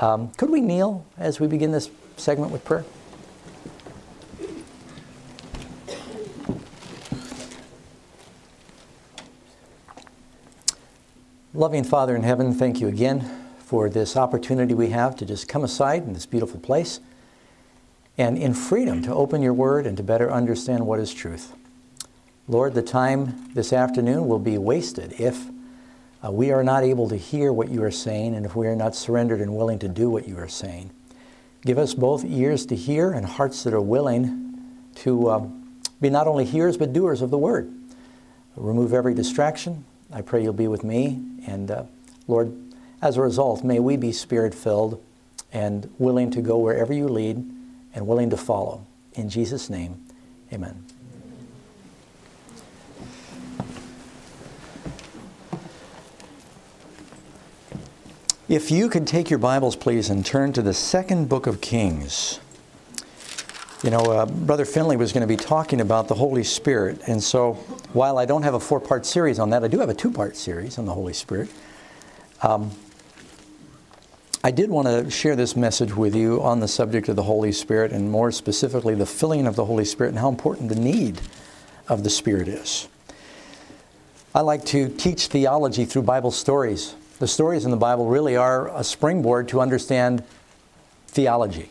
Um, could we kneel as we begin this segment with prayer? Loving Father in heaven, thank you again for this opportunity we have to just come aside in this beautiful place and in freedom to open your word and to better understand what is truth. Lord, the time this afternoon will be wasted if uh, we are not able to hear what you are saying and if we are not surrendered and willing to do what you are saying. Give us both ears to hear and hearts that are willing to uh, be not only hearers but doers of the word. Remove every distraction. I pray you'll be with me and uh, Lord, as a result, may we be spirit filled and willing to go wherever you lead and willing to follow. In Jesus' name, amen. If you could take your Bibles, please, and turn to the second book of Kings. You know, uh, Brother Finley was going to be talking about the Holy Spirit. And so, while I don't have a four part series on that, I do have a two part series on the Holy Spirit. Um, I did want to share this message with you on the subject of the Holy Spirit, and more specifically, the filling of the Holy Spirit and how important the need of the Spirit is. I like to teach theology through Bible stories. The stories in the Bible really are a springboard to understand theology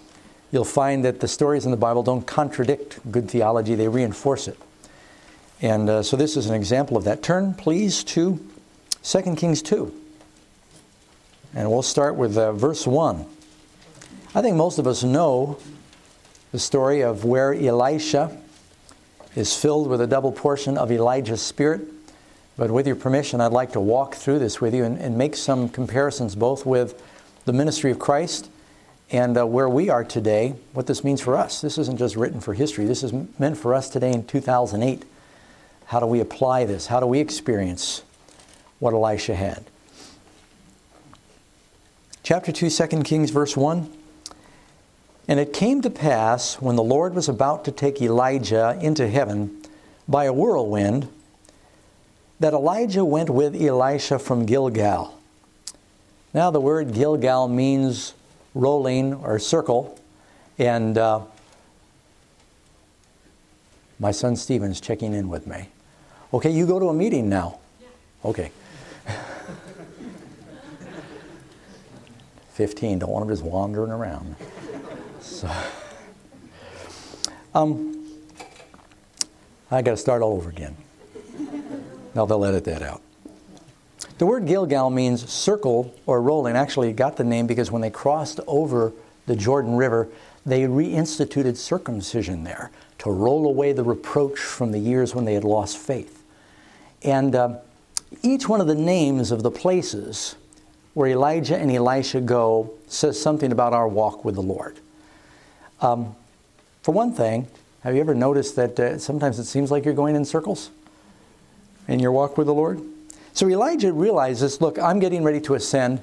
you'll find that the stories in the Bible don't contradict good theology, they reinforce it. And uh, so this is an example of that. Turn, please, to 2 Kings 2. And we'll start with uh, verse 1. I think most of us know the story of where Elisha is filled with a double portion of Elijah's spirit. But with your permission, I'd like to walk through this with you and, and make some comparisons both with the ministry of Christ and uh, where we are today, what this means for us. This isn't just written for history, this is meant for us today in 2008. How do we apply this? How do we experience what Elisha had? Chapter 2, 2 Kings, verse 1. And it came to pass when the Lord was about to take Elijah into heaven by a whirlwind that Elijah went with Elisha from Gilgal. Now, the word Gilgal means rolling or circle. And uh, my son Steven's checking in with me. Okay, you go to a meeting now. Okay. 15, don't want him just wandering around. So, um, I got to start all over again. They'll edit that out. The word Gilgal means circle or rolling. Actually, it got the name because when they crossed over the Jordan River, they reinstituted circumcision there to roll away the reproach from the years when they had lost faith. And uh, each one of the names of the places where Elijah and Elisha go says something about our walk with the Lord. Um, for one thing, have you ever noticed that uh, sometimes it seems like you're going in circles in your walk with the Lord? So Elijah realizes look, I'm getting ready to ascend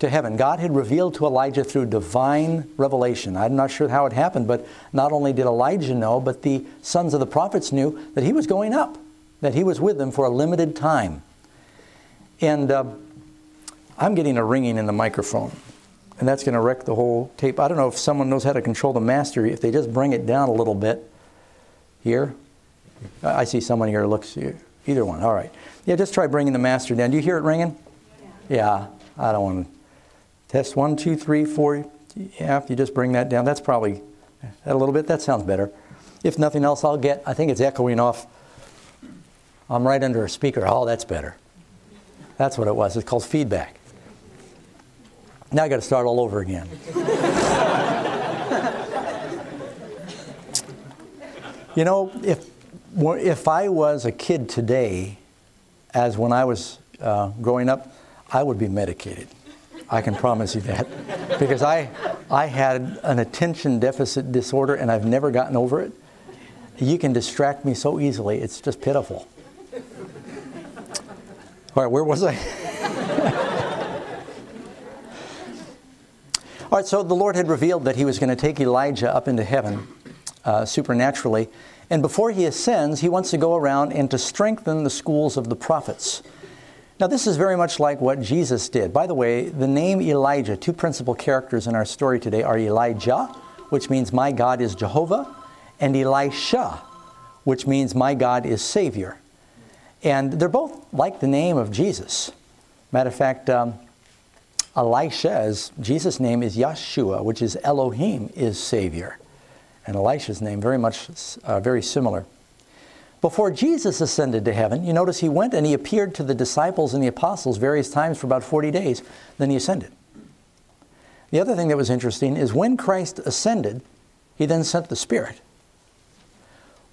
to heaven. God had revealed to Elijah through divine revelation. I'm not sure how it happened, but not only did Elijah know, but the sons of the prophets knew that he was going up, that he was with them for a limited time. And uh, I'm getting a ringing in the microphone, and that's going to wreck the whole tape. I don't know if someone knows how to control the master, if they just bring it down a little bit here. I see someone here looks, either one, all right. Yeah, just try bringing the master down. Do you hear it ringing? Yeah. yeah I don't want to. Test one, two, three, four. Yeah, if you just bring that down, that's probably that a little bit. That sounds better. If nothing else, I'll get. I think it's echoing off. I'm right under a speaker. Oh, that's better. That's what it was. It's called feedback. Now I got to start all over again. you know, if if I was a kid today as when I was uh, growing up, I would be medicated. I can promise you that. Because I, I had an attention deficit disorder and I've never gotten over it. You can distract me so easily, it's just pitiful. All right, where was I? All right, so the Lord had revealed that He was going to take Elijah up into heaven uh, supernaturally. And before he ascends, he wants to go around and to strengthen the schools of the prophets. Now, this is very much like what Jesus did. By the way, the name Elijah, two principal characters in our story today are Elijah, which means my God is Jehovah, and Elisha, which means my God is Savior. And they're both like the name of Jesus. Matter of fact, um, Elisha's, Jesus' name is Yeshua, which is Elohim is Savior. And Elisha's name, very much, uh, very similar. Before Jesus ascended to heaven, you notice he went and he appeared to the disciples and the apostles various times for about 40 days. Then he ascended. The other thing that was interesting is when Christ ascended, he then sent the Spirit.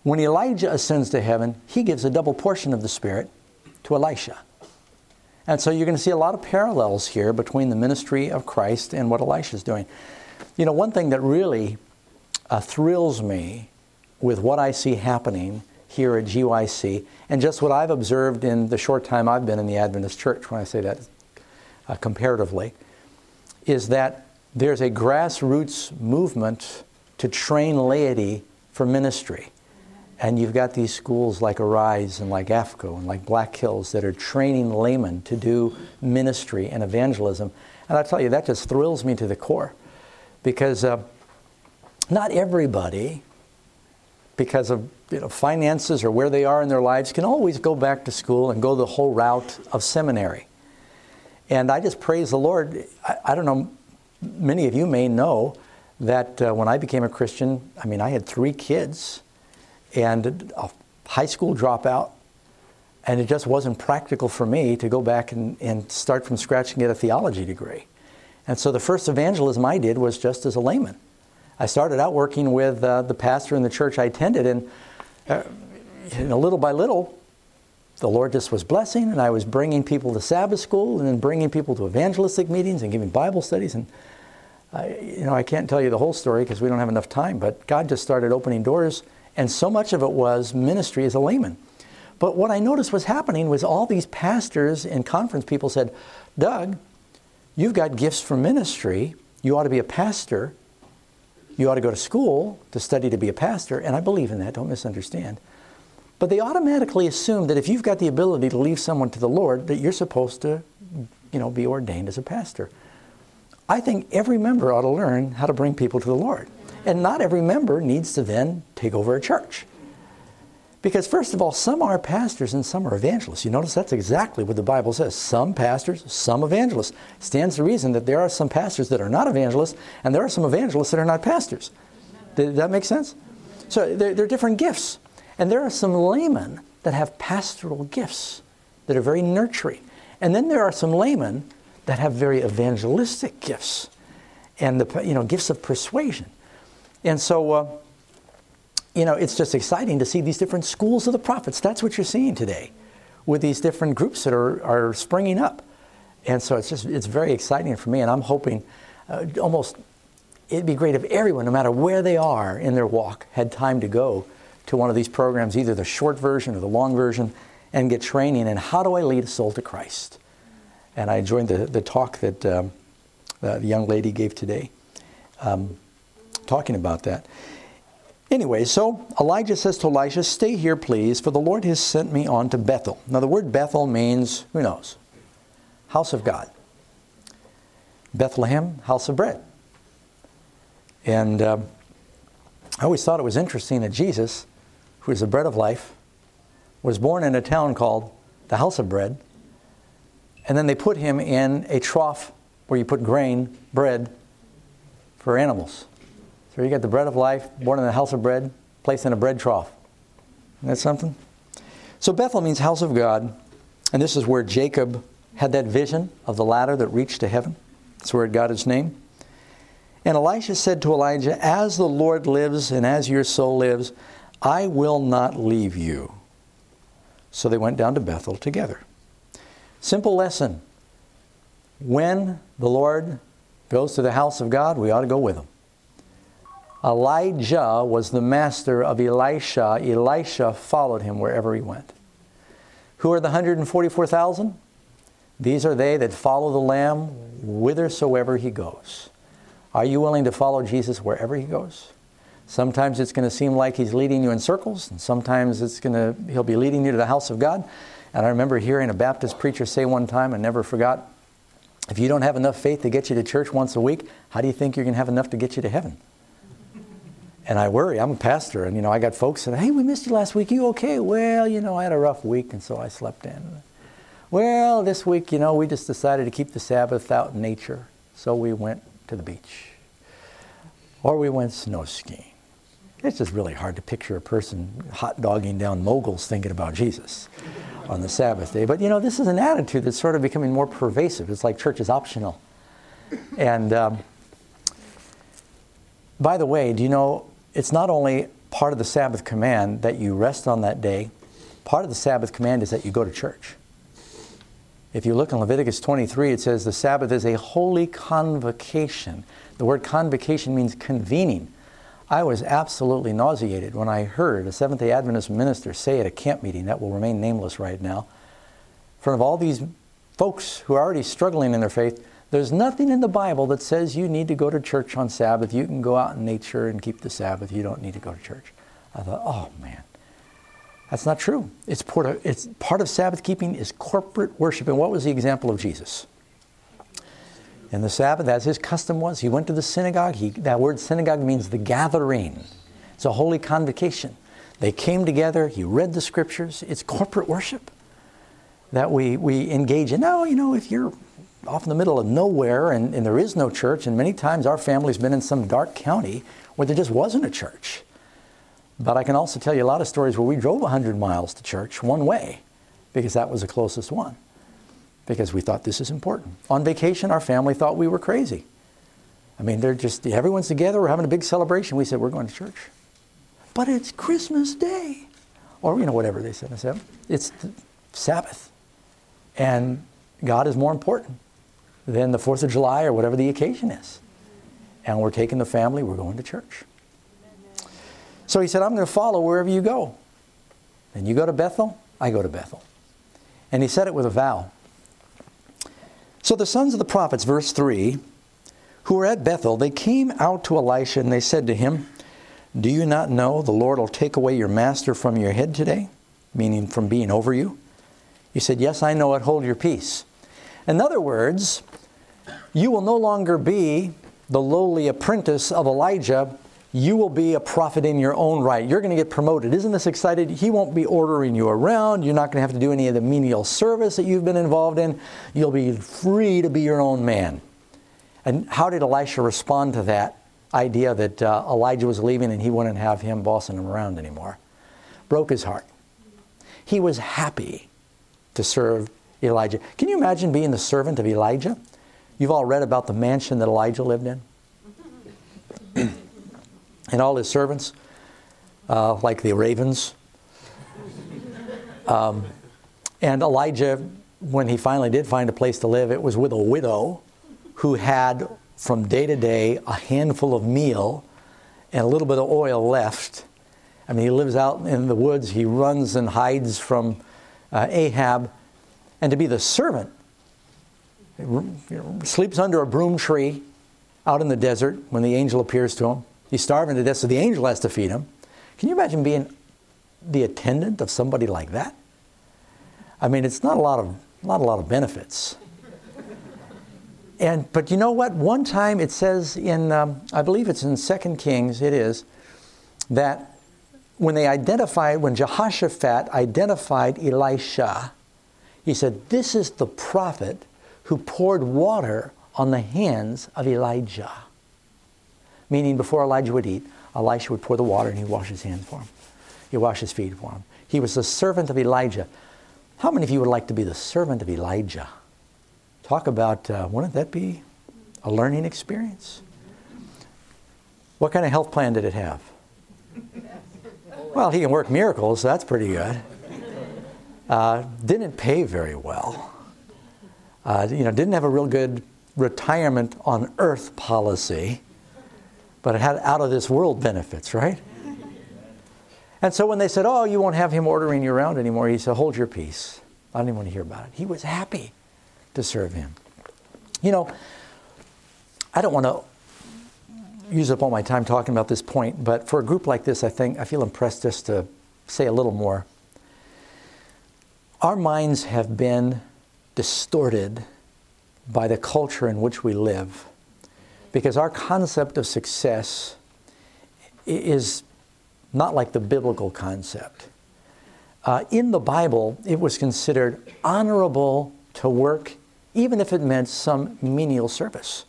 When Elijah ascends to heaven, he gives a double portion of the Spirit to Elisha. And so you're going to see a lot of parallels here between the ministry of Christ and what Elisha is doing. You know, one thing that really uh, thrills me with what I see happening here at GYC and just what I've observed in the short time I've been in the Adventist church, when I say that uh, comparatively, is that there's a grassroots movement to train laity for ministry. And you've got these schools like Arise and like AFCOE and like Black Hills that are training laymen to do ministry and evangelism. And I tell you, that just thrills me to the core because uh, not everybody, because of you know, finances or where they are in their lives, can always go back to school and go the whole route of seminary. And I just praise the Lord. I, I don't know, many of you may know that uh, when I became a Christian, I mean, I had three kids and a high school dropout, and it just wasn't practical for me to go back and, and start from scratch and get a theology degree. And so the first evangelism I did was just as a layman. I started out working with uh, the pastor in the church I attended, and uh, little by little, the Lord just was blessing, and I was bringing people to Sabbath school, and then bringing people to evangelistic meetings and giving Bible studies. And I, you know, I can't tell you the whole story because we don't have enough time. But God just started opening doors and so much of it was ministry as a layman. But what I noticed was happening was all these pastors and conference people said, Doug, you've got gifts for ministry. You ought to be a pastor. You ought to go to school to study to be a pastor. And I believe in that, don't misunderstand. But they automatically assume that if you've got the ability to leave someone to the Lord, that you're supposed to, you know, be ordained as a pastor. I think every member ought to learn how to bring people to the Lord. And not every member needs to then take over a church. Because, first of all, some are pastors and some are evangelists. You notice that's exactly what the Bible says. Some pastors, some evangelists. Stands to reason that there are some pastors that are not evangelists, and there are some evangelists that are not pastors. Did that make sense? So there are different gifts. And there are some laymen that have pastoral gifts that are very nurturing. And then there are some laymen that have very evangelistic gifts and the you know, gifts of persuasion. And so, uh, you know, it's just exciting to see these different schools of the prophets. That's what you're seeing today with these different groups that are, are springing up. And so it's just, it's very exciting for me. And I'm hoping uh, almost, it'd be great if everyone, no matter where they are in their walk, had time to go to one of these programs, either the short version or the long version, and get training in how do I lead a soul to Christ. And I enjoyed the, the talk that um, the young lady gave today. Um, talking about that. Anyway, so Elijah says to Elisha, Stay here, please, for the Lord has sent me on to Bethel. Now, the word Bethel means, who knows? House of God. Bethlehem, house of bread. And uh, I always thought it was interesting that Jesus, who is the bread of life, was born in a town called the house of bread. And then they put him in a trough where you put grain, bread, for animals. So you got the bread of life, born in the house of bread, placed in a bread trough. Isn't that something? So Bethel means house of God, and this is where Jacob had that vision of the ladder that reached to heaven. That's where it got its name. And Elisha said to Elijah, As the Lord lives and as your soul lives, I will not leave you. So they went down to Bethel together. Simple lesson. When the Lord goes to the house of God, we ought to go with him. Elijah was the master of Elisha. Elisha followed him wherever he went. Who are the 144,000? These are they that follow the Lamb whithersoever he goes. Are you willing to follow Jesus wherever he goes? Sometimes it's going to seem like he's leading you in circles, and sometimes it's going to he'll be leading you to the house of God. And I remember hearing a Baptist preacher say one time, and never forgot, if you don't have enough faith to get you to church once a week, how do you think you're going to have enough to get you to heaven? And I worry. I'm a pastor, and you know, I got folks saying, "Hey, we missed you last week. You okay?" Well, you know, I had a rough week, and so I slept in. Well, this week, you know, we just decided to keep the Sabbath out in nature, so we went to the beach, or we went snow skiing. It's just really hard to picture a person hot dogging down moguls thinking about Jesus on the Sabbath day. But you know, this is an attitude that's sort of becoming more pervasive. It's like church is optional. And um, by the way, do you know it's not only part of the Sabbath command that you rest on that day, part of the Sabbath command is that you go to church. If you look in Leviticus 23, it says the Sabbath is a holy convocation. The word convocation means convening. I was absolutely nauseated when I heard a Seventh day Adventist minister say at a camp meeting that will remain nameless right now, in front of all these folks who are already struggling in their faith, there's nothing in the Bible that says you need to go to church on Sabbath. You can go out in nature and keep the Sabbath. You don't need to go to church. I thought, oh man, that's not true. It's part of, it's part of Sabbath keeping is corporate worship. And what was the example of Jesus? In the Sabbath, as his custom was, he went to the synagogue. He, that word synagogue means the gathering. It's a holy convocation. They came together. He read the scriptures. It's corporate worship that we, we engage in. Now, you know, if you're off in the middle of nowhere and, and there is no church, and many times our family's been in some dark county where there just wasn't a church. But I can also tell you a lot of stories where we drove 100 miles to church one way because that was the closest one because we thought this is important. On vacation, our family thought we were crazy. I mean, they're just, everyone's together, we're having a big celebration. We said, we're going to church. But it's Christmas Day. Or, you know, whatever they said. I said, it's Sabbath. And God is more important than the 4th of July or whatever the occasion is. And we're taking the family, we're going to church. So he said, I'm going to follow wherever you go. And you go to Bethel, I go to Bethel. And he said it with a vow. So the sons of the prophets, verse 3, who were at Bethel, they came out to Elisha and they said to him, Do you not know the Lord will take away your master from your head today? Meaning from being over you. He said, Yes, I know it. Hold your peace. In other words, you will no longer be the lowly apprentice of Elijah, you will be a prophet in your own right. You're going to get promoted. Isn't this excited? He won't be ordering you around. You're not going to have to do any of the menial service that you've been involved in. You'll be free to be your own man. And how did Elisha respond to that idea that uh, Elijah was leaving and he wouldn't have him bossing him around anymore? Broke his heart. He was happy to serve Elijah. Can you imagine being the servant of Elijah? You've all read about the mansion that Elijah lived in and all his servants, uh, like the ravens. Um, and Elijah, when he finally did find a place to live, it was with a widow who had from day to day a handful of meal and a little bit of oil left. I mean, he lives out in the woods, he runs and hides from uh, Ahab. And to be the servant, sleeps under a broom tree out in the desert when the angel appears to him. He's starving to death, so the angel has to feed him. Can you imagine being the attendant of somebody like that? I mean, it's not a lot of not a lot of benefits. And but you know what? One time it says in um, I believe it's in Second Kings. It is that when they identified when Jehoshaphat identified Elisha, he said, "This is the prophet who poured water on the hands of Elijah." Meaning, before Elijah would eat, Elisha would pour the water and he'd wash his hands for him. He'd wash his feet for him. He was the servant of Elijah. How many of you would like to be the servant of Elijah? Talk about, uh, wouldn't that be a learning experience? What kind of health plan did it have? Well, he can work miracles, so that's pretty good. Uh, didn't pay very well. Uh, you know, didn't have a real good retirement on earth policy but it had out of this world benefits, right? And so when they said, Oh, you won't have him ordering you around anymore, he said, Hold your peace. I don't even want to hear about it. He was happy to serve him. You know, I don't want to use up all my time talking about this point, but for a group like this, I think I feel impressed just to say a little more. Our minds have been distorted by the culture in which we live because our concept of success is not like the biblical concept. Uh, in the Bible, it was considered honorable to work even if it meant some menial service.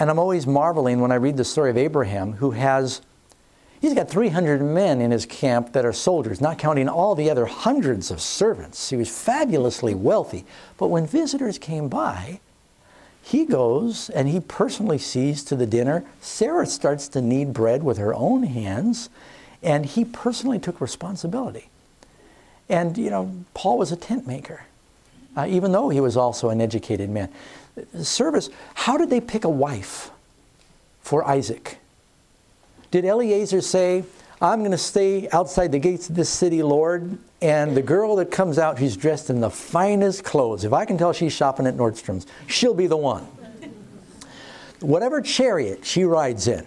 And I'm always marveling when I read the story of Abraham, who has, he's got 300 men in his camp that are soldiers, not counting all the other hundreds of servants. He was fabulously wealthy. But when visitors came by, he goes and he personally sees to the dinner. Sarah starts to knead bread with her own hands, and he personally took responsibility. And, you know, Paul was a tent maker, uh, even though he was also an educated man. Service, how did they pick a wife for Isaac? Did Eliezer say, I'm going to stay outside the gates of this city, Lord, and the girl that comes out, she's dressed in the finest clothes. If I can tell she's shopping at Nordstrom's, she'll be the one. Whatever chariot she rides in,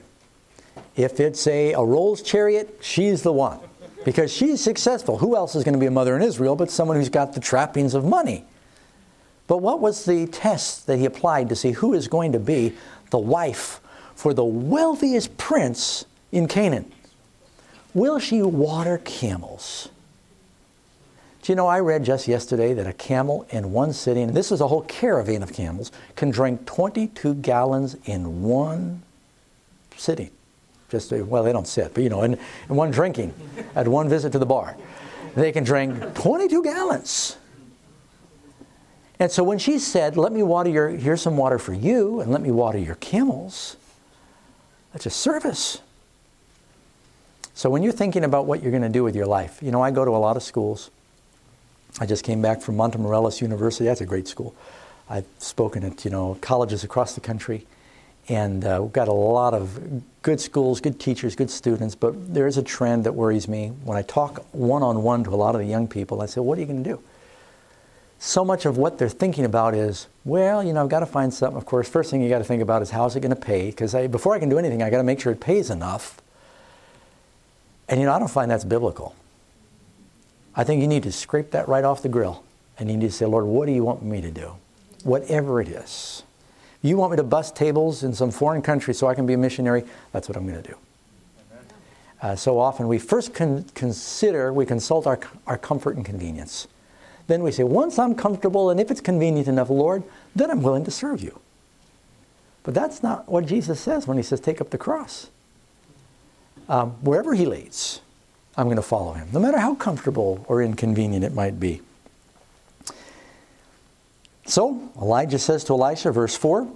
if it's a, a Rolls chariot, she's the one. Because she's successful. Who else is going to be a mother in Israel but someone who's got the trappings of money? But what was the test that he applied to see who is going to be the wife for the wealthiest prince in Canaan? Will she water camels? Do you know, I read just yesterday that a camel in one sitting, this is a whole caravan of camels, can drink 22 gallons in one sitting. Just, uh, well, they don't sit, but you know, in, in one drinking, at one visit to the bar. They can drink 22 gallons. And so when she said, Let me water your, here's some water for you, and let me water your camels, that's a service. So when you're thinking about what you're going to do with your life, you know, I go to a lot of schools. I just came back from Montemorelos University. That's a great school. I've spoken at you know colleges across the country, and uh, we've got a lot of good schools, good teachers, good students. But there is a trend that worries me. When I talk one-on-one to a lot of the young people, I say, "What are you going to do?" So much of what they're thinking about is, well, you know, I've got to find something. Of course, first thing you got to think about is how's it going to pay? Because before I can do anything, I got to make sure it pays enough. And you know, I don't find that's biblical. I think you need to scrape that right off the grill. And you need to say, Lord, what do you want me to do? Whatever it is. You want me to bust tables in some foreign country so I can be a missionary? That's what I'm going to do. Uh, so often we first con- consider, we consult our, our comfort and convenience. Then we say, once I'm comfortable and if it's convenient enough, Lord, then I'm willing to serve you. But that's not what Jesus says when he says, take up the cross. Um, wherever he leads, I'm going to follow him, no matter how comfortable or inconvenient it might be. So Elijah says to Elisha, verse 4,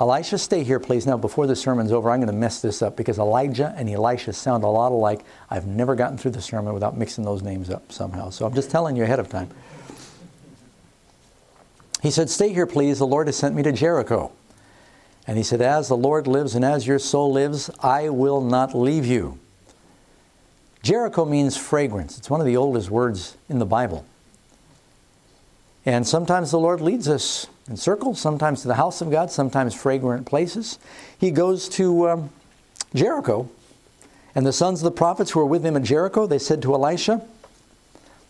Elisha, stay here, please. Now, before the sermon's over, I'm going to mess this up because Elijah and Elisha sound a lot alike. I've never gotten through the sermon without mixing those names up somehow. So I'm just telling you ahead of time. He said, Stay here, please. The Lord has sent me to Jericho. And he said, As the Lord lives and as your soul lives, I will not leave you. Jericho means fragrance. It's one of the oldest words in the Bible. And sometimes the Lord leads us in circles, sometimes to the house of God, sometimes fragrant places. He goes to um, Jericho, and the sons of the prophets who were with him at Jericho, they said to Elisha,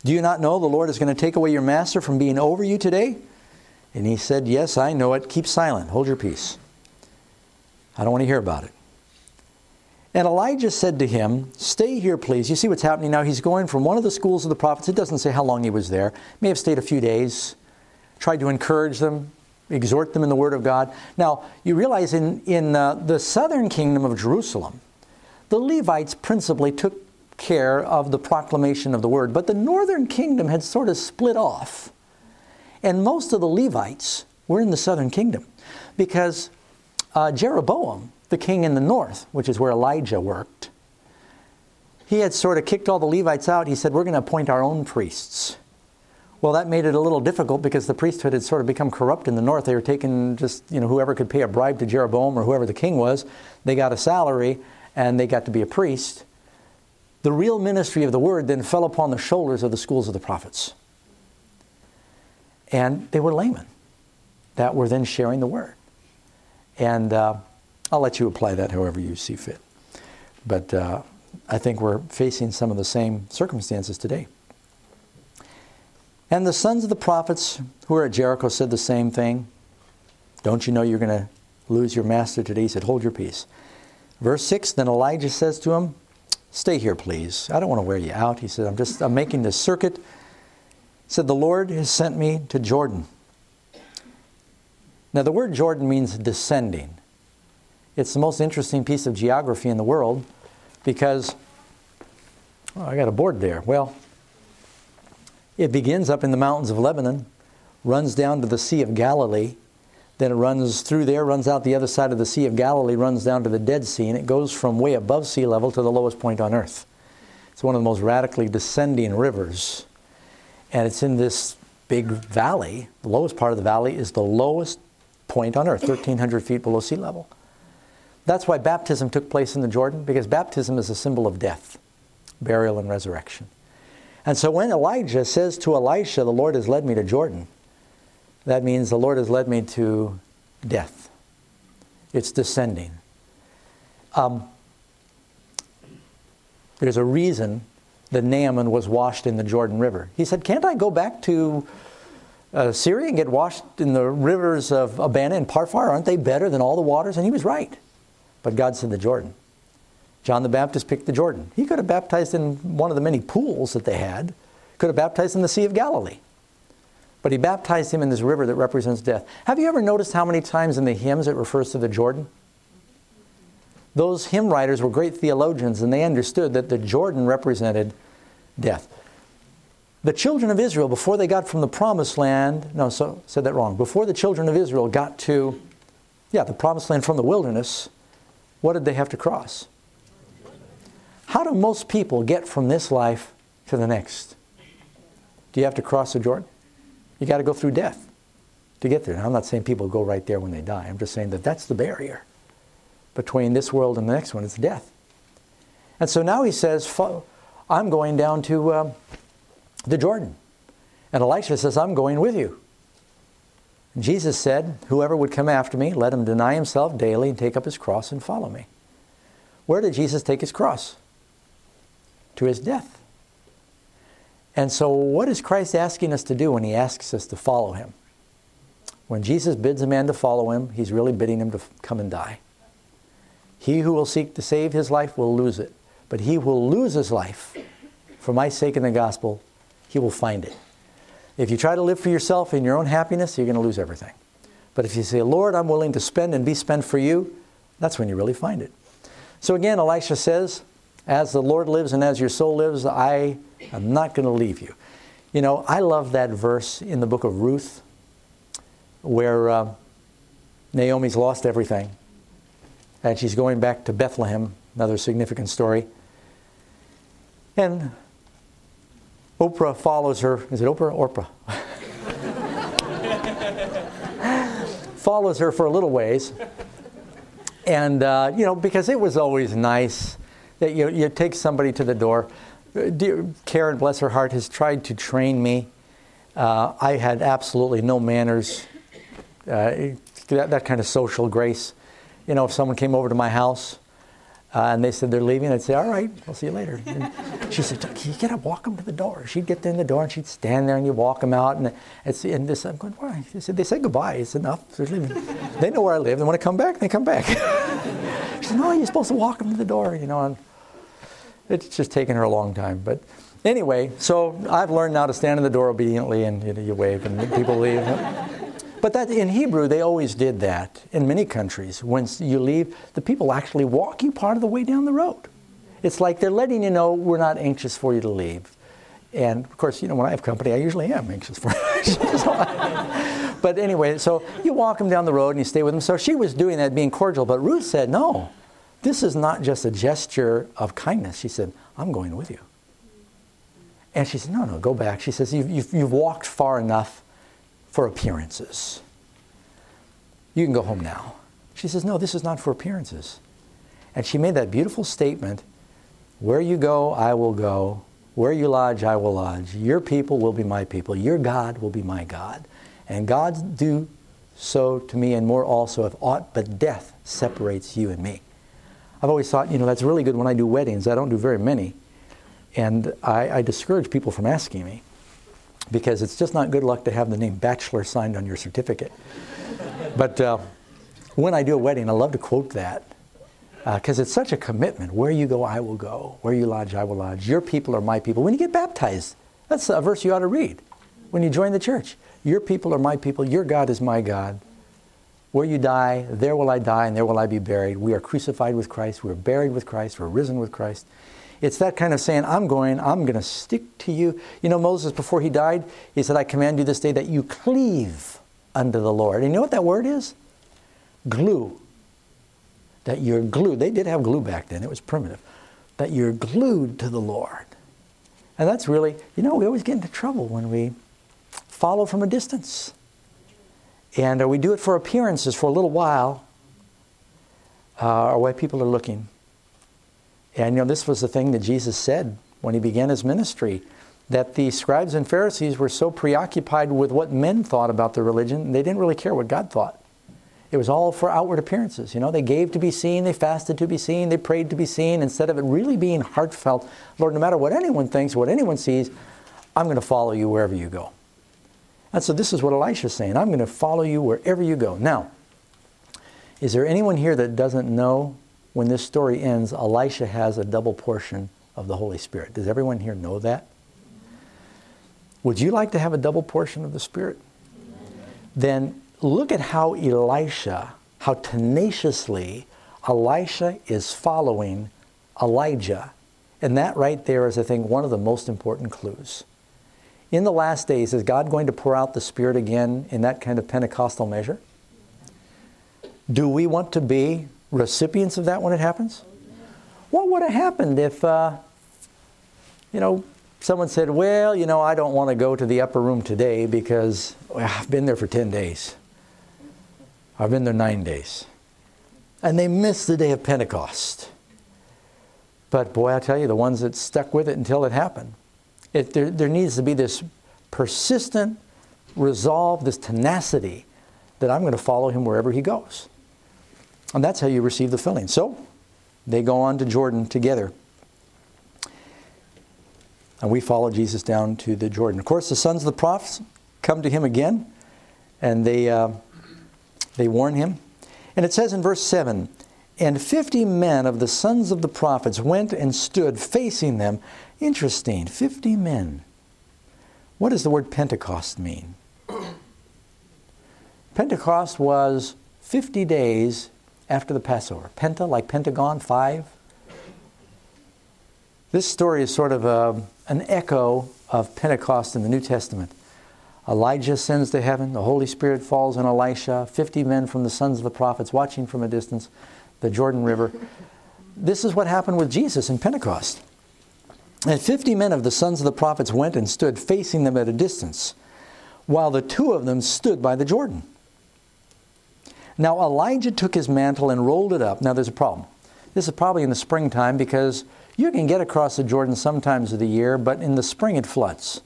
Do you not know the Lord is going to take away your master from being over you today? And he said, Yes, I know it. Keep silent. Hold your peace. I don't want to hear about it. And Elijah said to him, Stay here, please. You see what's happening now? He's going from one of the schools of the prophets. It doesn't say how long he was there. May have stayed a few days, tried to encourage them, exhort them in the Word of God. Now, you realize in, in uh, the southern kingdom of Jerusalem, the Levites principally took care of the proclamation of the Word, but the northern kingdom had sort of split off. And most of the Levites were in the southern kingdom because uh, Jeroboam the king in the north, which is where Elijah worked, he had sort of kicked all the Levites out. He said, We're going to appoint our own priests. Well, that made it a little difficult because the priesthood had sort of become corrupt in the north. They were taking just, you know, whoever could pay a bribe to Jeroboam or whoever the king was, they got a salary and they got to be a priest. The real ministry of the word then fell upon the shoulders of the schools of the prophets. And they were laymen that were then sharing the word. And uh, I'll let you apply that however you see fit. But uh, I think we're facing some of the same circumstances today. And the sons of the prophets who were at Jericho said the same thing. Don't you know you're going to lose your master today? He said, Hold your peace. Verse 6 Then Elijah says to him, Stay here, please. I don't want to wear you out. He said, I'm just I'm making this circuit. He said, The Lord has sent me to Jordan. Now, the word Jordan means descending. It's the most interesting piece of geography in the world because oh, I got a board there. Well, it begins up in the mountains of Lebanon, runs down to the Sea of Galilee, then it runs through there, runs out the other side of the Sea of Galilee, runs down to the Dead Sea, and it goes from way above sea level to the lowest point on earth. It's one of the most radically descending rivers. And it's in this big valley. The lowest part of the valley is the lowest point on earth, 1,300 feet below sea level. That's why baptism took place in the Jordan, because baptism is a symbol of death, burial, and resurrection. And so when Elijah says to Elisha, The Lord has led me to Jordan, that means the Lord has led me to death. It's descending. Um, there's a reason that Naaman was washed in the Jordan River. He said, Can't I go back to uh, Syria and get washed in the rivers of Abana and Pharpar? Aren't they better than all the waters? And he was right. But God said the Jordan. John the Baptist picked the Jordan. He could have baptized in one of the many pools that they had, could have baptized in the Sea of Galilee. But he baptized him in this river that represents death. Have you ever noticed how many times in the hymns it refers to the Jordan? Those hymn writers were great theologians and they understood that the Jordan represented death. The children of Israel, before they got from the promised land, no, so said that wrong. Before the children of Israel got to, yeah, the promised land from the wilderness, what did they have to cross? How do most people get from this life to the next? Do you have to cross the Jordan? You got to go through death to get there. Now, I'm not saying people go right there when they die. I'm just saying that that's the barrier between this world and the next one. It's death. And so now he says, I'm going down to uh, the Jordan. And Elisha says, I'm going with you. And Jesus said, Whoever would come after me, let him deny himself daily and take up his cross and follow me. Where did Jesus take his cross? To his death. And so, what is Christ asking us to do when he asks us to follow him? When Jesus bids a man to follow him, he's really bidding him to come and die. He who will seek to save his life will lose it, but he who will lose his life for my sake in the gospel, he will find it. If you try to live for yourself and your own happiness, you're going to lose everything. But if you say, Lord, I'm willing to spend and be spent for you, that's when you really find it. So again, Elisha says, As the Lord lives and as your soul lives, I am not going to leave you. You know, I love that verse in the book of Ruth where uh, Naomi's lost everything and she's going back to Bethlehem, another significant story. And Oprah follows her. Is it Oprah? Orpah. follows her for a little ways. And, uh, you know, because it was always nice that you, you take somebody to the door. Dear Karen, bless her heart, has tried to train me. Uh, I had absolutely no manners, uh, that, that kind of social grace. You know, if someone came over to my house, uh, and they said they're leaving. I'd say, all right, I'll see you later. And she said, you get up, walk them to the door? She'd get in the door and she'd stand there and you walk them out. And, it's, and this, I'm going, why? They said, they said goodbye. It's enough. They're leaving. they know where I live. They want to come back, they come back. she said, no, you're supposed to walk them to the door, you know. And it's just taken her a long time. But anyway, so I've learned now to stand in the door obediently and you, know, you wave and people leave. But that in Hebrew, they always did that in many countries. When you leave, the people actually walk you part of the way down the road. It's like they're letting you know we're not anxious for you to leave. And of course, you know, when I have company, I usually am anxious for you. but anyway, so you walk them down the road and you stay with them. So she was doing that, being cordial. But Ruth said, no, this is not just a gesture of kindness. She said, I'm going with you. And she said, no, no, go back. She says, you've, you've, you've walked far enough for appearances. You can go home now. She says, No, this is not for appearances. And she made that beautiful statement Where you go, I will go. Where you lodge, I will lodge. Your people will be my people. Your God will be my God. And God do so to me and more also if aught but death separates you and me. I've always thought, you know, that's really good when I do weddings. I don't do very many. And I, I discourage people from asking me. Because it's just not good luck to have the name bachelor signed on your certificate. but uh, when I do a wedding, I love to quote that because uh, it's such a commitment. Where you go, I will go. Where you lodge, I will lodge. Your people are my people. When you get baptized, that's a verse you ought to read. When you join the church, your people are my people. Your God is my God. Where you die, there will I die, and there will I be buried. We are crucified with Christ. We're buried with Christ. We're risen with Christ. It's that kind of saying, I'm going, I'm going to stick to you. You know, Moses, before he died, he said, I command you this day that you cleave unto the Lord. And you know what that word is? Glue. That you're glued. They did have glue back then, it was primitive. That you're glued to the Lord. And that's really, you know, we always get into trouble when we follow from a distance. And uh, we do it for appearances for a little while, uh, or while people are looking. And you know, this was the thing that Jesus said when he began his ministry that the scribes and Pharisees were so preoccupied with what men thought about the religion, they didn't really care what God thought. It was all for outward appearances. You know, they gave to be seen, they fasted to be seen, they prayed to be seen, instead of it really being heartfelt. Lord, no matter what anyone thinks, what anyone sees, I'm going to follow you wherever you go. And so this is what Elisha's saying I'm going to follow you wherever you go. Now, is there anyone here that doesn't know when this story ends, Elisha has a double portion of the Holy Spirit? Does everyone here know that? Would you like to have a double portion of the Spirit? Then look at how Elisha, how tenaciously Elisha is following Elijah. And that right there is, I think, one of the most important clues. In the last days, is God going to pour out the Spirit again in that kind of Pentecostal measure? Do we want to be recipients of that when it happens? What would have happened if, uh, you know, someone said, Well, you know, I don't want to go to the upper room today because well, I've been there for 10 days. I've been there nine days. And they missed the day of Pentecost. But boy, I tell you, the ones that stuck with it until it happened, it, there, there needs to be this persistent resolve, this tenacity that I'm going to follow him wherever he goes. And that's how you receive the filling. So they go on to Jordan together. And we follow Jesus down to the Jordan. Of course, the sons of the prophets come to him again, and they, uh, they warn him. And it says in verse 7 And fifty men of the sons of the prophets went and stood facing them. Interesting, 50 men. What does the word Pentecost mean? Pentecost was 50 days after the Passover. Penta, like Pentagon, five. This story is sort of a, an echo of Pentecost in the New Testament. Elijah sends to heaven, the Holy Spirit falls on Elisha, 50 men from the sons of the prophets watching from a distance, the Jordan River. This is what happened with Jesus in Pentecost. And 50 men of the sons of the prophets went and stood facing them at a distance, while the two of them stood by the Jordan. Now Elijah took his mantle and rolled it up. Now there's a problem. This is probably in the springtime because you can get across the Jordan sometimes of the year, but in the spring it floods.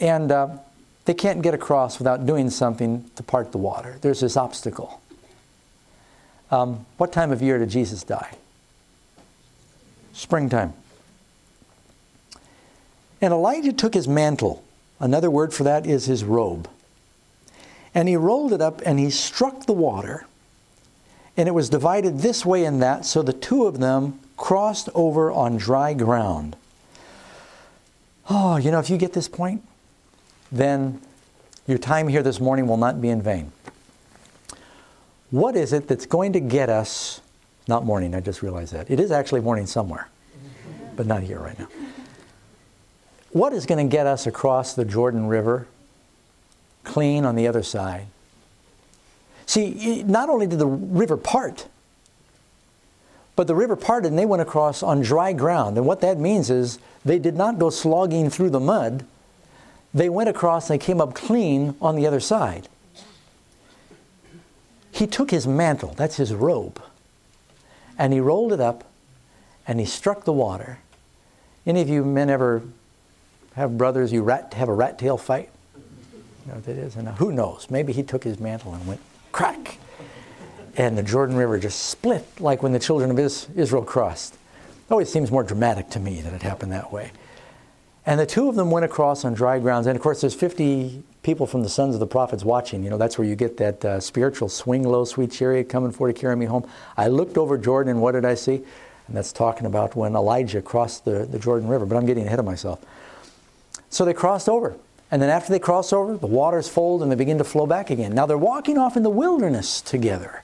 And uh, they can't get across without doing something to part the water. There's this obstacle. Um, what time of year did Jesus die? Springtime. And Elijah took his mantle. Another word for that is his robe. And he rolled it up and he struck the water. And it was divided this way and that, so the two of them crossed over on dry ground. Oh, you know, if you get this point, then your time here this morning will not be in vain. What is it that's going to get us, not morning, I just realized that. It is actually morning somewhere, but not here right now. What is going to get us across the Jordan River clean on the other side. See, not only did the river part, but the river parted and they went across on dry ground. And what that means is they did not go slogging through the mud. They went across and they came up clean on the other side. He took his mantle, that's his robe, and he rolled it up and he struck the water. Any of you men ever have brothers you rat, have a rat tail fight? Know that is? And who knows? Maybe he took his mantle and went crack. And the Jordan River just split like when the children of Israel crossed. It always seems more dramatic to me that it happened that way. And the two of them went across on dry grounds. And of course, there's 50 people from the sons of the prophets watching. You know, that's where you get that uh, spiritual swing low, sweet chariot coming for to carry me home. I looked over Jordan, and what did I see? And that's talking about when Elijah crossed the, the Jordan River. But I'm getting ahead of myself. So they crossed over. And then after they cross over, the waters fold and they begin to flow back again. Now they're walking off in the wilderness together,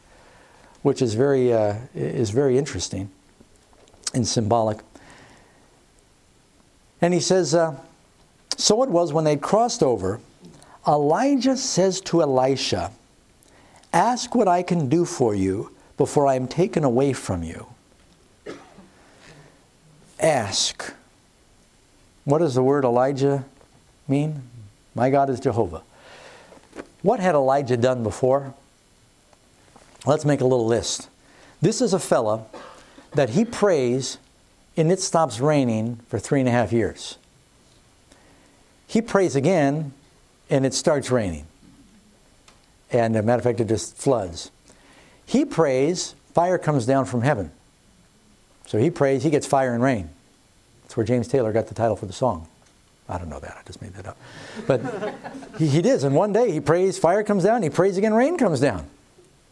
which is very, uh, is very interesting and symbolic. And he says, uh, So it was when they'd crossed over, Elijah says to Elisha, Ask what I can do for you before I am taken away from you. Ask. What does the word Elijah mean? My God is Jehovah. What had Elijah done before? Let's make a little list. This is a fella that he prays and it stops raining for three and a half years. He prays again and it starts raining. And a matter of fact, it just floods. He prays, fire comes down from heaven. So he prays, he gets fire and rain. That's where James Taylor got the title for the song. I don't know that, I just made that up. But he, he did. And one day he prays, fire comes down, he prays again, rain comes down.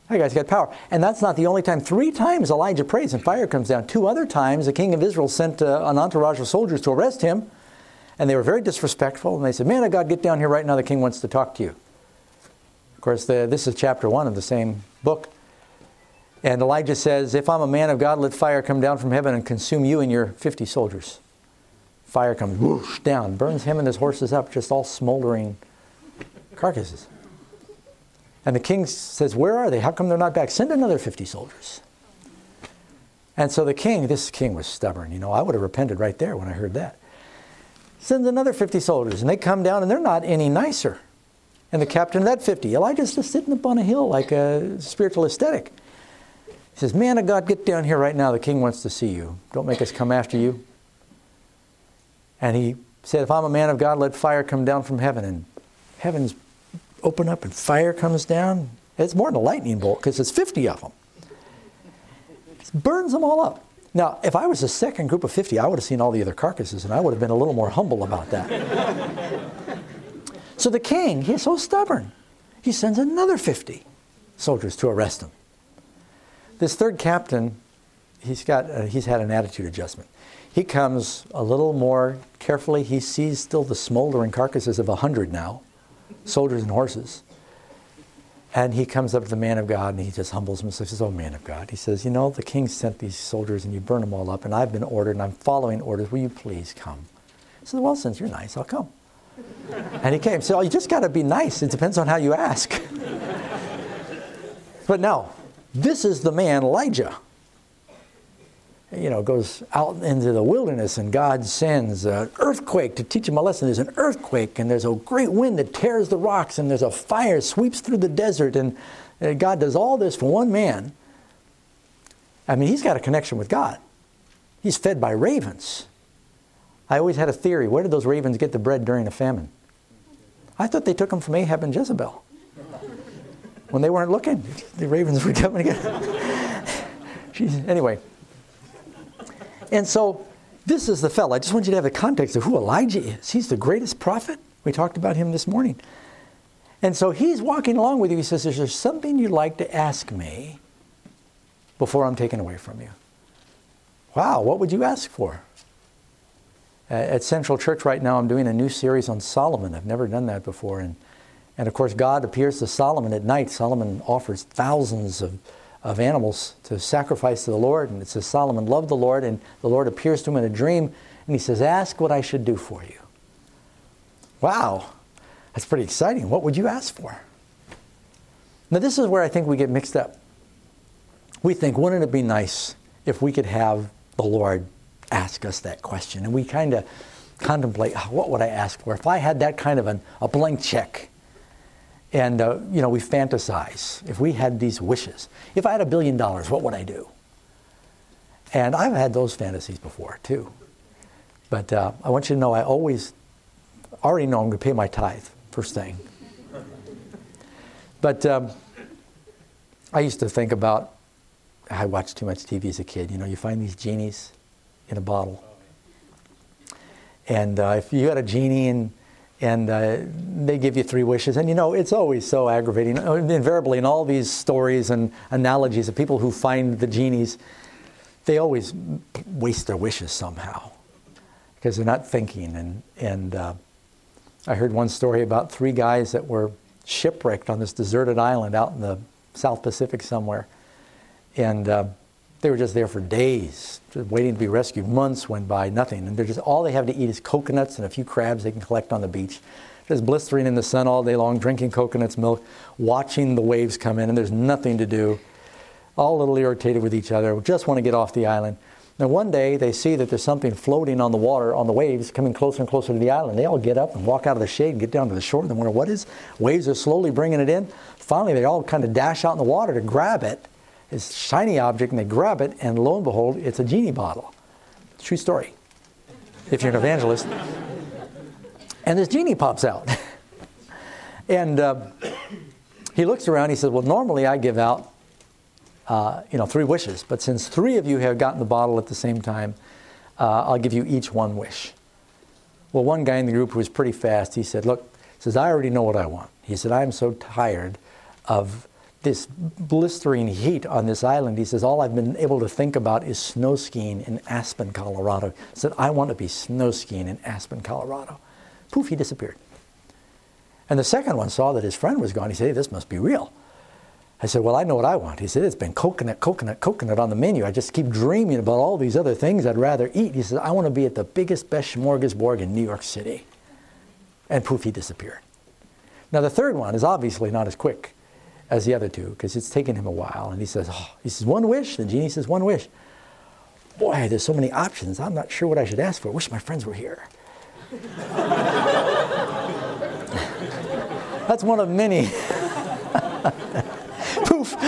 That guy's got power. And that's not the only time. Three times Elijah prays and fire comes down. Two other times the king of Israel sent uh, an entourage of soldiers to arrest him. And they were very disrespectful. And they said, Man of God, get down here right now. The king wants to talk to you. Of course, the, this is chapter one of the same book. And Elijah says, If I'm a man of God, let fire come down from heaven and consume you and your 50 soldiers. Fire comes whoosh down, burns him and his horses up, just all smoldering carcasses. And the king says, Where are they? How come they're not back? Send another 50 soldiers. And so the king, this king was stubborn. You know, I would have repented right there when I heard that. Sends another 50 soldiers, and they come down, and they're not any nicer. And the captain of that 50, Elijah's just sitting up on a hill like a spiritual ascetic. He says, Man of God, get down here right now. The king wants to see you. Don't make us come after you. And he said, If I'm a man of God, let fire come down from heaven. And heavens open up and fire comes down. It's more than a lightning bolt because it's 50 of them. It burns them all up. Now, if I was the second group of 50, I would have seen all the other carcasses and I would have been a little more humble about that. so the king, he's so stubborn, he sends another 50 soldiers to arrest him. This third captain, he's, got, uh, he's had an attitude adjustment. He comes a little more carefully. He sees still the smoldering carcasses of a hundred now, soldiers and horses. And he comes up to the man of God and he just humbles himself. He says, Oh, man of God. He says, You know, the king sent these soldiers and you burn them all up, and I've been ordered and I'm following orders. Will you please come? He says, Well, since you're nice, I'll come. and he came. So oh, you just got to be nice. It depends on how you ask. but now, this is the man, Elijah you know, goes out into the wilderness and God sends an earthquake to teach him a lesson. There's an earthquake and there's a great wind that tears the rocks and there's a fire sweeps through the desert and uh, God does all this for one man. I mean, he's got a connection with God. He's fed by ravens. I always had a theory. Where did those ravens get the bread during a famine? I thought they took them from Ahab and Jezebel. When they weren't looking, the ravens come and get. anyway, and so this is the fellow. I just want you to have the context of who Elijah is. He's the greatest prophet. We talked about him this morning. And so he's walking along with you. He says, Is there something you'd like to ask me before I'm taken away from you? Wow, what would you ask for? At Central Church right now, I'm doing a new series on Solomon. I've never done that before. And, and of course, God appears to Solomon at night. Solomon offers thousands of of animals to sacrifice to the Lord. And it says Solomon loved the Lord, and the Lord appears to him in a dream, and he says, Ask what I should do for you. Wow, that's pretty exciting. What would you ask for? Now, this is where I think we get mixed up. We think, wouldn't it be nice if we could have the Lord ask us that question? And we kind of contemplate, oh, what would I ask for? If I had that kind of an, a blank check, and, uh, you know, we fantasize. If we had these wishes, if I had a billion dollars, what would I do? And I've had those fantasies before, too. But uh, I want you to know I always already know I'm going to pay my tithe, first thing. But um, I used to think about, I watched too much TV as a kid. You know, you find these genies in a bottle. And uh, if you had a genie and and uh, they give you three wishes, and you know it's always so aggravating. Uh, invariably, in all these stories and analogies of people who find the genies, they always waste their wishes somehow because they're not thinking. And and uh, I heard one story about three guys that were shipwrecked on this deserted island out in the South Pacific somewhere, and uh, they were just there for days, just waiting to be rescued. Months went by, nothing. And they're just all they have to eat is coconuts and a few crabs they can collect on the beach. Just blistering in the sun all day long, drinking coconuts milk, watching the waves come in, and there's nothing to do. All a little irritated with each other, just want to get off the island. Now, one day they see that there's something floating on the water, on the waves, coming closer and closer to the island. They all get up and walk out of the shade and get down to the shore. And they wonder, what is? Waves are slowly bringing it in. Finally, they all kind of dash out in the water to grab it this shiny object and they grab it, and lo and behold, it's a genie bottle. True story. If you're an evangelist. And this genie pops out. and uh, he looks around, he says, Well, normally I give out uh, you know, three wishes, but since three of you have gotten the bottle at the same time, uh, I'll give you each one wish. Well, one guy in the group who was pretty fast, he said, Look, he says, I already know what I want. He said, I'm so tired of this blistering heat on this island. He says, All I've been able to think about is snow skiing in Aspen, Colorado. He said, I want to be snow skiing in Aspen, Colorado. Poof, he disappeared. And the second one saw that his friend was gone. He said, hey, This must be real. I said, Well, I know what I want. He said, It's been coconut, coconut, coconut on the menu. I just keep dreaming about all these other things I'd rather eat. He said, I want to be at the biggest, best smorgasbord in New York City. And poof, he disappeared. Now, the third one is obviously not as quick as the other two because it's taken him a while. And he says, oh, he says, one wish. The genie says, one wish. Boy, there's so many options. I'm not sure what I should ask for. I wish my friends were here. That's one of many. Poof.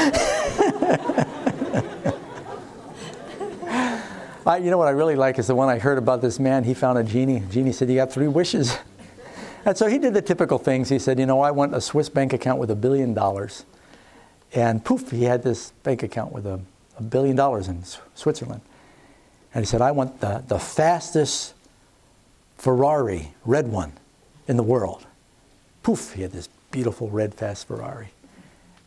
I, you know what I really like is the one I heard about this man. He found a genie. Genie said, You got three wishes. And so he did the typical things. He said, You know, I want a Swiss bank account with a billion dollars. And poof, he had this bank account with a, a billion dollars in Switzerland. And he said, I want the, the fastest Ferrari, red one, in the world. Poof, he had this beautiful red fast Ferrari.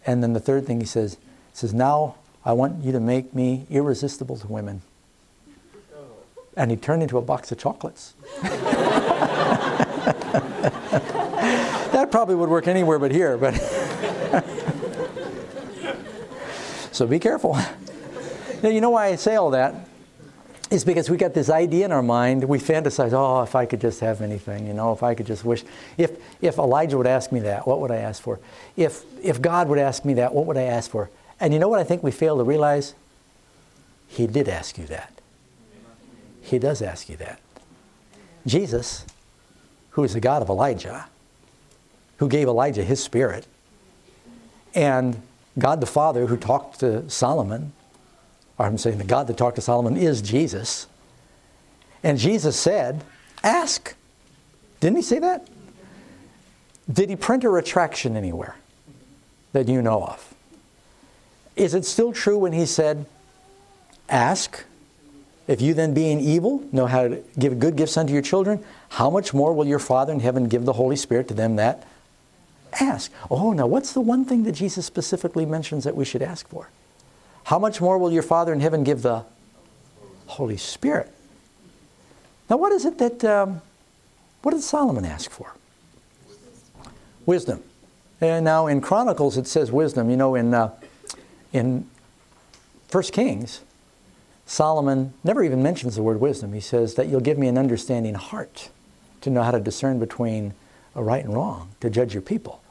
And then the third thing he says, he says, Now I want you to make me irresistible to women. And he turned into a box of chocolates. that probably would work anywhere but here, but So be careful. now, you know why I say all that? It's because we got this idea in our mind. We fantasize, oh, if I could just have anything, you know, if I could just wish. If, if Elijah would ask me that, what would I ask for? If, if God would ask me that, what would I ask for? And you know what I think we fail to realize? He did ask you that. He does ask you that. Jesus, who is the God of Elijah, who gave Elijah his spirit, and God the Father who talked to Solomon, or I'm saying the God that talked to Solomon is Jesus. And Jesus said, Ask. Didn't he say that? Did he print a retraction anywhere that you know of? Is it still true when he said, Ask? If you then, being evil, know how to give good gifts unto your children, how much more will your Father in heaven give the Holy Spirit to them that ask. Oh, now what's the one thing that Jesus specifically mentions that we should ask for? How much more will your Father in heaven give the Holy Spirit? Now, what is it that, um, what did Solomon ask for? Wisdom. And now in Chronicles it says wisdom. You know, in, uh, in 1 Kings, Solomon never even mentions the word wisdom. He says that you'll give me an understanding heart to know how to discern between right and wrong, to judge your people.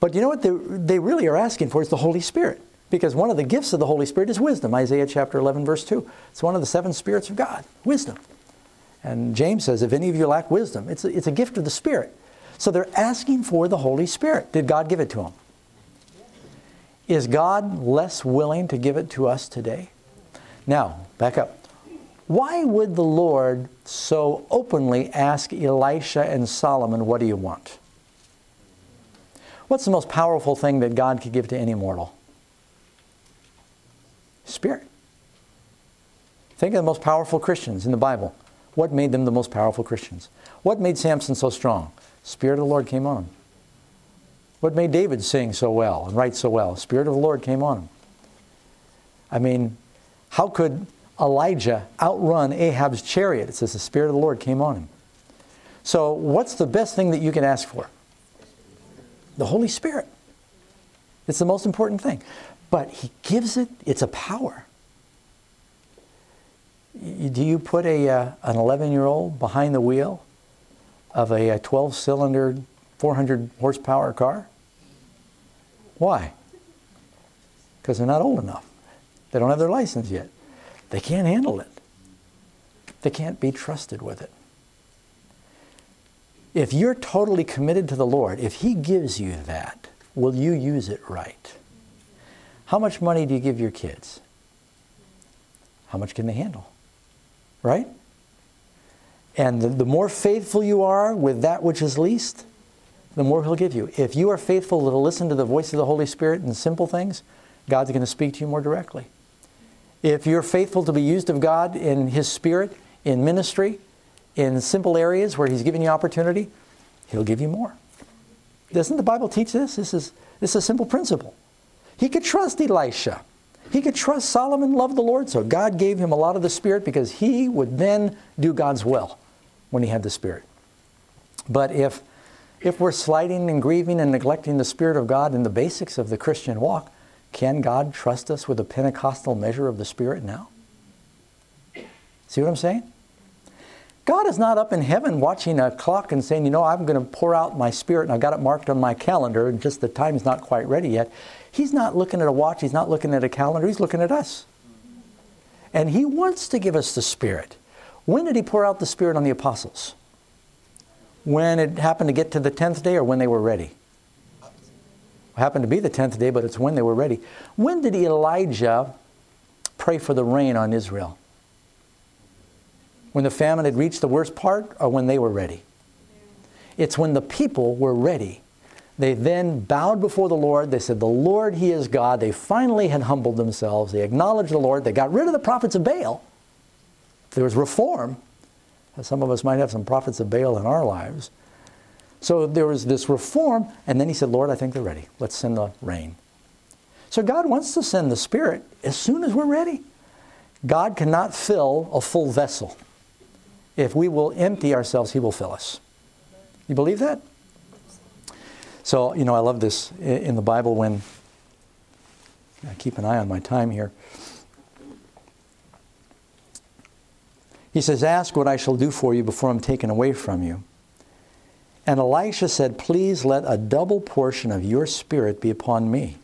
But you know what they, really are asking for is the Holy Spirit. Because one of the gifts of the Holy Spirit is wisdom. Isaiah chapter 11, verse 2. It's one of the seven spirits of God, wisdom. And James says, if any of you lack wisdom, it's a, it's a gift of the Spirit. So they're asking for the Holy Spirit. Did God give it to them? Is God less willing to give it to us today? Now, back up. Why would the Lord so openly ask Elisha and Solomon, What do you want? What's the most powerful thing that God could give to any mortal? Spirit. Think of the most powerful Christians in the Bible. What made them the most powerful Christians? What made Samson so strong? Spirit of the Lord came on him. What made David sing so well and write so well? Spirit of the Lord came on him. I mean, how could Elijah outrun Ahab's chariot? It says the Spirit of the Lord came on him. So, what's the best thing that you can ask for? The Holy Spirit. It's the most important thing. But He gives it, it's a power. Do you put a, uh, an 11 year old behind the wheel of a 12 cylinder, 400 horsepower car? Why? Because they're not old enough. They don't have their license yet. They can't handle it. They can't be trusted with it. If you're totally committed to the Lord, if He gives you that, will you use it right? How much money do you give your kids? How much can they handle? Right? And the, the more faithful you are with that which is least, the more He'll give you. If you are faithful to listen to the voice of the Holy Spirit in simple things, God's going to speak to you more directly. If you're faithful to be used of God in His Spirit, in ministry, in simple areas where He's given you opportunity, He'll give you more. Doesn't the Bible teach this? This is, this is a simple principle. He could trust Elisha. He could trust Solomon loved the Lord, so God gave him a lot of the Spirit because he would then do God's will when he had the Spirit. But if, if we're sliding and grieving and neglecting the Spirit of God in the basics of the Christian walk, can God trust us with a Pentecostal measure of the Spirit now? See what I'm saying? God is not up in heaven watching a clock and saying, you know, I'm going to pour out my Spirit and I've got it marked on my calendar and just the time is not quite ready yet. He's not looking at a watch, He's not looking at a calendar, He's looking at us. And He wants to give us the Spirit. When did He pour out the Spirit on the apostles? When it happened to get to the 10th day or when they were ready? It happened to be the 10th day, but it's when they were ready. When did Elijah pray for the rain on Israel? When the famine had reached the worst part or when they were ready? It's when the people were ready. They then bowed before the Lord. They said, The Lord, He is God. They finally had humbled themselves. They acknowledged the Lord. They got rid of the prophets of Baal. There was reform. Some of us might have some prophets of Baal in our lives. So there was this reform, and then he said, Lord, I think they're ready. Let's send the rain. So God wants to send the Spirit as soon as we're ready. God cannot fill a full vessel. If we will empty ourselves, He will fill us. You believe that? So, you know, I love this in the Bible when I keep an eye on my time here. He says, Ask what I shall do for you before I'm taken away from you. And Elisha said, Please let a double portion of your spirit be upon me.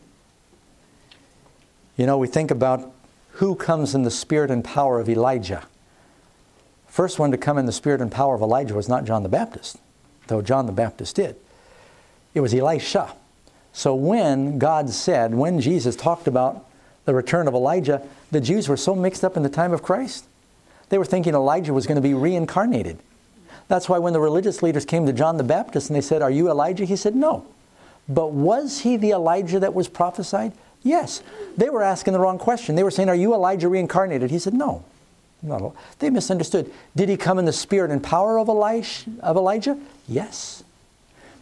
You know, we think about who comes in the spirit and power of Elijah. First one to come in the spirit and power of Elijah was not John the Baptist, though John the Baptist did. It was Elisha. So when God said, when Jesus talked about the return of Elijah, the Jews were so mixed up in the time of Christ, they were thinking Elijah was going to be reincarnated. That's why when the religious leaders came to John the Baptist and they said, Are you Elijah? He said, No. But was he the Elijah that was prophesied? Yes. They were asking the wrong question. They were saying, Are you Elijah reincarnated? He said, No. They misunderstood. Did he come in the spirit and power of Elijah, of Elijah? Yes.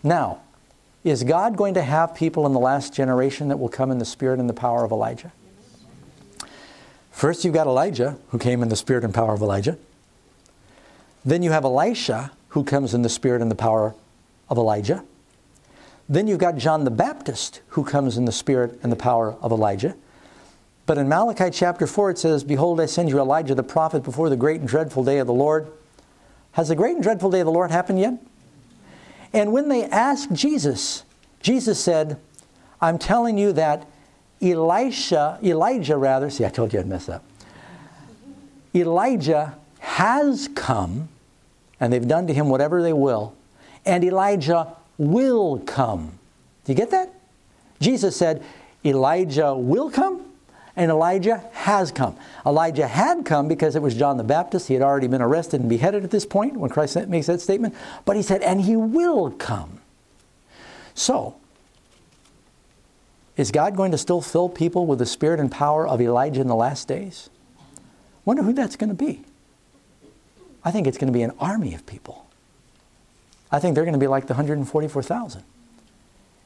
Now, is God going to have people in the last generation that will come in the spirit and the power of Elijah? First, you've got Elijah, who came in the spirit and power of Elijah. Then you have Elisha, who comes in the spirit and the power of Elijah. Then you've got John the Baptist, who comes in the spirit and the power of Elijah. But in Malachi chapter 4, it says, Behold, I send you Elijah the prophet before the great and dreadful day of the Lord. Has the great and dreadful day of the Lord happened yet? And when they asked Jesus, Jesus said, I'm telling you that Elisha, Elijah rather, see, I told you I'd mess up. Elijah has come and they've done to him whatever they will, and Elijah will come. Do you get that? Jesus said, Elijah will come, and Elijah has come. Elijah had come because it was John the Baptist. He had already been arrested and beheaded at this point when Christ makes that statement. But he said, and he will come. So, is God going to still fill people with the spirit and power of Elijah in the last days? Wonder who that's going to be. I think it's going to be an army of people. I think they're going to be like the 144,000.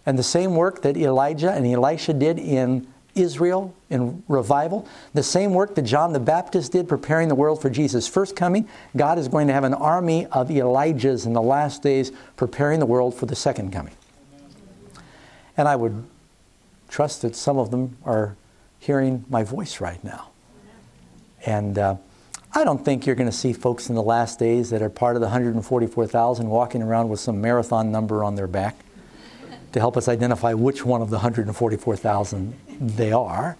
And the same work that Elijah and Elisha did in Israel in revival, the same work that John the Baptist did preparing the world for Jesus' first coming, God is going to have an army of Elijahs in the last days preparing the world for the second coming. And I would trust that some of them are hearing my voice right now. And uh, I don't think you're going to see folks in the last days that are part of the 144,000 walking around with some marathon number on their back to help us identify which one of the 144,000 they are.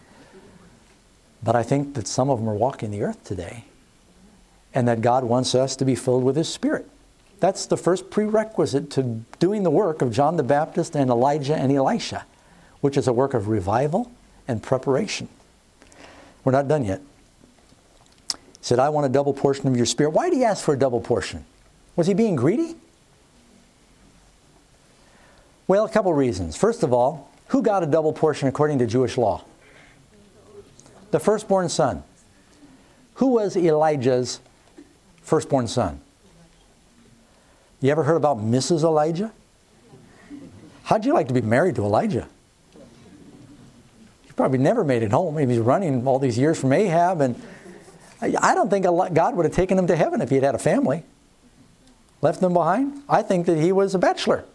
But I think that some of them are walking the earth today and that God wants us to be filled with His Spirit. That's the first prerequisite to doing the work of John the Baptist and Elijah and Elisha, which is a work of revival and preparation. We're not done yet. He said, I want a double portion of your spirit. Why did he ask for a double portion? Was he being greedy? Well, a couple reasons. First of all, who got a double portion according to Jewish law? The firstborn son. Who was Elijah's firstborn son? You ever heard about Mrs. Elijah? How'd you like to be married to Elijah? He probably never made it home. He was running all these years from Ahab, and I don't think God would have taken him to heaven if he had had a family. Left them behind? I think that he was a bachelor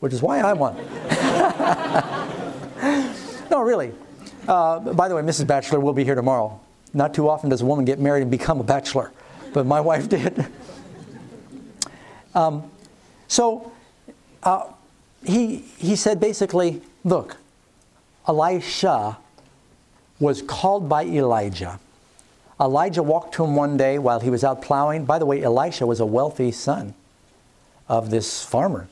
which is why I won. no, really. Uh, by the way, Mrs. Batchelor will be here tomorrow. Not too often does a woman get married and become a bachelor, but my wife did. um, so uh, he, he said basically, look, Elisha was called by Elijah. Elijah walked to him one day while he was out plowing. By the way, Elisha was a wealthy son of this farmer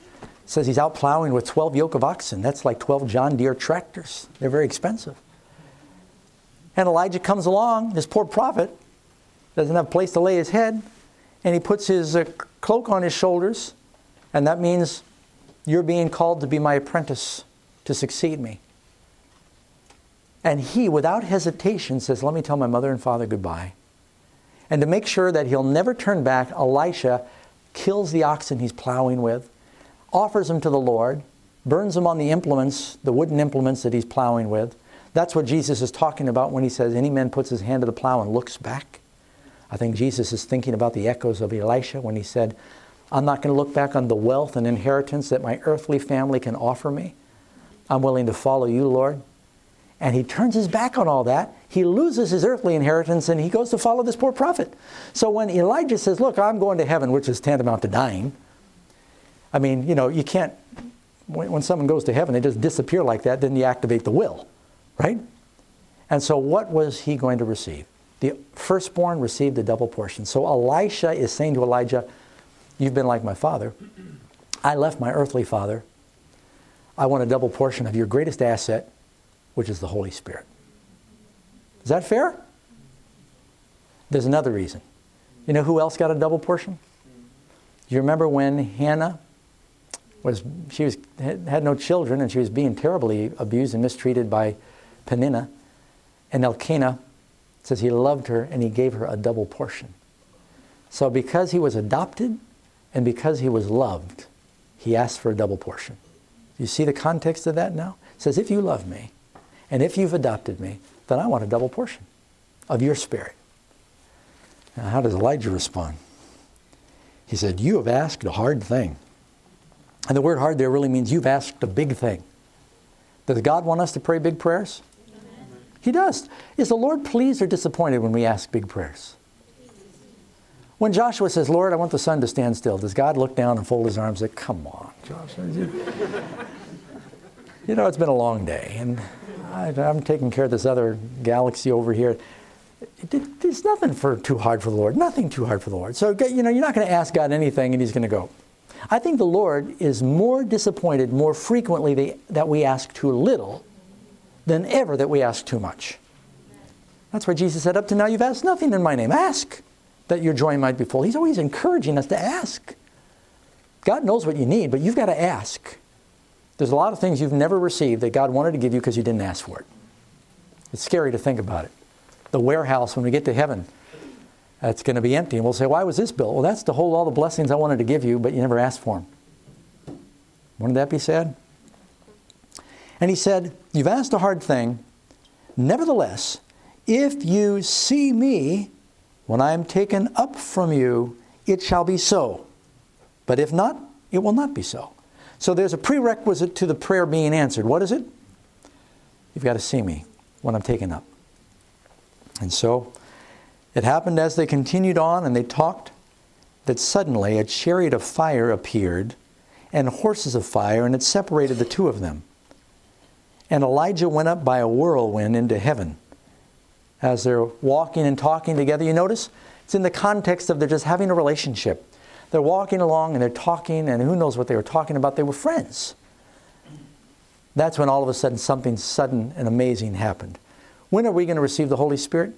says he's out plowing with 12 yoke of oxen. That's like 12 John Deere tractors. They're very expensive. And Elijah comes along, this poor prophet doesn't have a place to lay his head, and he puts his uh, cloak on his shoulders, and that means you're being called to be my apprentice to succeed me. And he, without hesitation, says, Let me tell my mother and father goodbye. And to make sure that he'll never turn back, Elisha kills the oxen he's plowing with offers them to the Lord, burns them on the implements, the wooden implements that he's plowing with. That's what Jesus is talking about when he says, Any man puts his hand to the plow and looks back. I think Jesus is thinking about the echoes of Elisha when he said, I'm not going to look back on the wealth and inheritance that my earthly family can offer me. I'm willing to follow you, Lord. And he turns his back on all that. He loses his earthly inheritance and he goes to follow this poor prophet. So when Elijah says, Look, I'm going to heaven, which is tantamount to dying, I mean, you know, you can't, when, when someone goes to heaven, they just disappear like that, then you activate the will, right? And so, what was he going to receive? The firstborn received a double portion. So, Elisha is saying to Elijah, You've been like my father. I left my earthly father. I want a double portion of your greatest asset, which is the Holy Spirit. Is that fair? There's another reason. You know who else got a double portion? You remember when Hannah was she was had no children and she was being terribly abused and mistreated by Peninnah. And Elkanah says he loved her and he gave her a double portion. So because he was adopted and because he was loved, he asked for a double portion. You see the context of that now? It says, if you love me and if you've adopted me, then I want a double portion of your spirit. Now, how does Elijah respond? He said, You have asked a hard thing. And the word hard there really means you've asked a big thing. Does God want us to pray big prayers? Amen. He does. Is the Lord pleased or disappointed when we ask big prayers? When Joshua says, Lord, I want the sun to stand still, does God look down and fold his arms and say, Come on, Joshua? you know, it's been a long day, and I, am taking care of this other galaxy over here. There's nothing for too hard for the Lord. Nothing too hard for the Lord. So, you know, you're not going to ask God anything, and he's going to go, I think the Lord is more disappointed more frequently that we ask too little than ever that we ask too much. That's why Jesus said, Up to now you've asked nothing in my name. Ask that your joy might be full. He's always encouraging us to ask. God knows what you need, but you've got to ask. There's a lot of things you've never received that God wanted to give you because you didn't ask for it. It's scary to think about it. The warehouse when we get to heaven That's going to be empty. And we'll say, Why was this built? Well, that's to hold all the blessings I wanted to give you, but you never asked for them. Wouldn't that be sad? And he said, You've asked a hard thing. Nevertheless, if you see me when I am taken up from you, it shall be so. But if not, it will not be so. So there's a prerequisite to the prayer being answered. What is it? You've got to see me when I'm taken up. And so it happened as they continued on and they talked that suddenly a chariot of fire appeared and horses of fire, and it separated the two of them. And Elijah went up by a whirlwind into heaven. As they're walking and talking together, you notice it's in the context of they're just having a relationship. They're walking along and they're talking, and who knows what they were talking about. They were friends. That's when all of a sudden something sudden and amazing happened. When are we going to receive the Holy Spirit?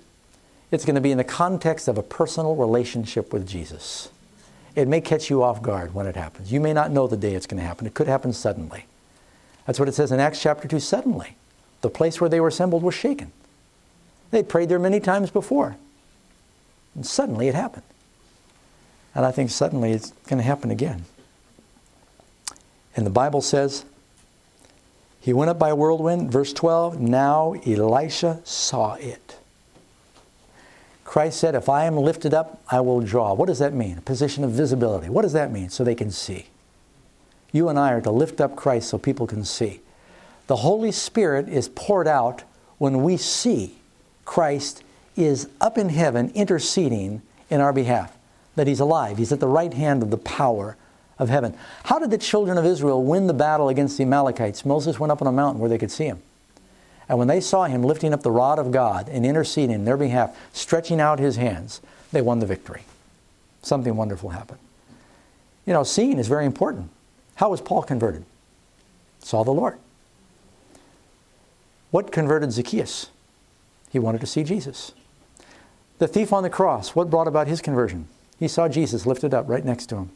It's going to be in the context of a personal relationship with Jesus. It may catch you off guard when it happens. You may not know the day it's going to happen. It could happen suddenly. That's what it says in Acts chapter 2 suddenly. The place where they were assembled was shaken. They'd prayed there many times before. And suddenly it happened. And I think suddenly it's going to happen again. And the Bible says, he went up by a whirlwind. Verse 12, now Elisha saw it. Christ said, If I am lifted up, I will draw. What does that mean? A position of visibility. What does that mean? So they can see. You and I are to lift up Christ so people can see. The Holy Spirit is poured out when we see Christ is up in heaven interceding in our behalf, that He's alive. He's at the right hand of the power of heaven. How did the children of Israel win the battle against the Amalekites? Moses went up on a mountain where they could see him. And when they saw him lifting up the rod of God and interceding in their behalf, stretching out his hands, they won the victory. Something wonderful happened. You know, seeing is very important. How was Paul converted? Saw the Lord. What converted Zacchaeus? He wanted to see Jesus. The thief on the cross, what brought about his conversion? He saw Jesus lifted up right next to him.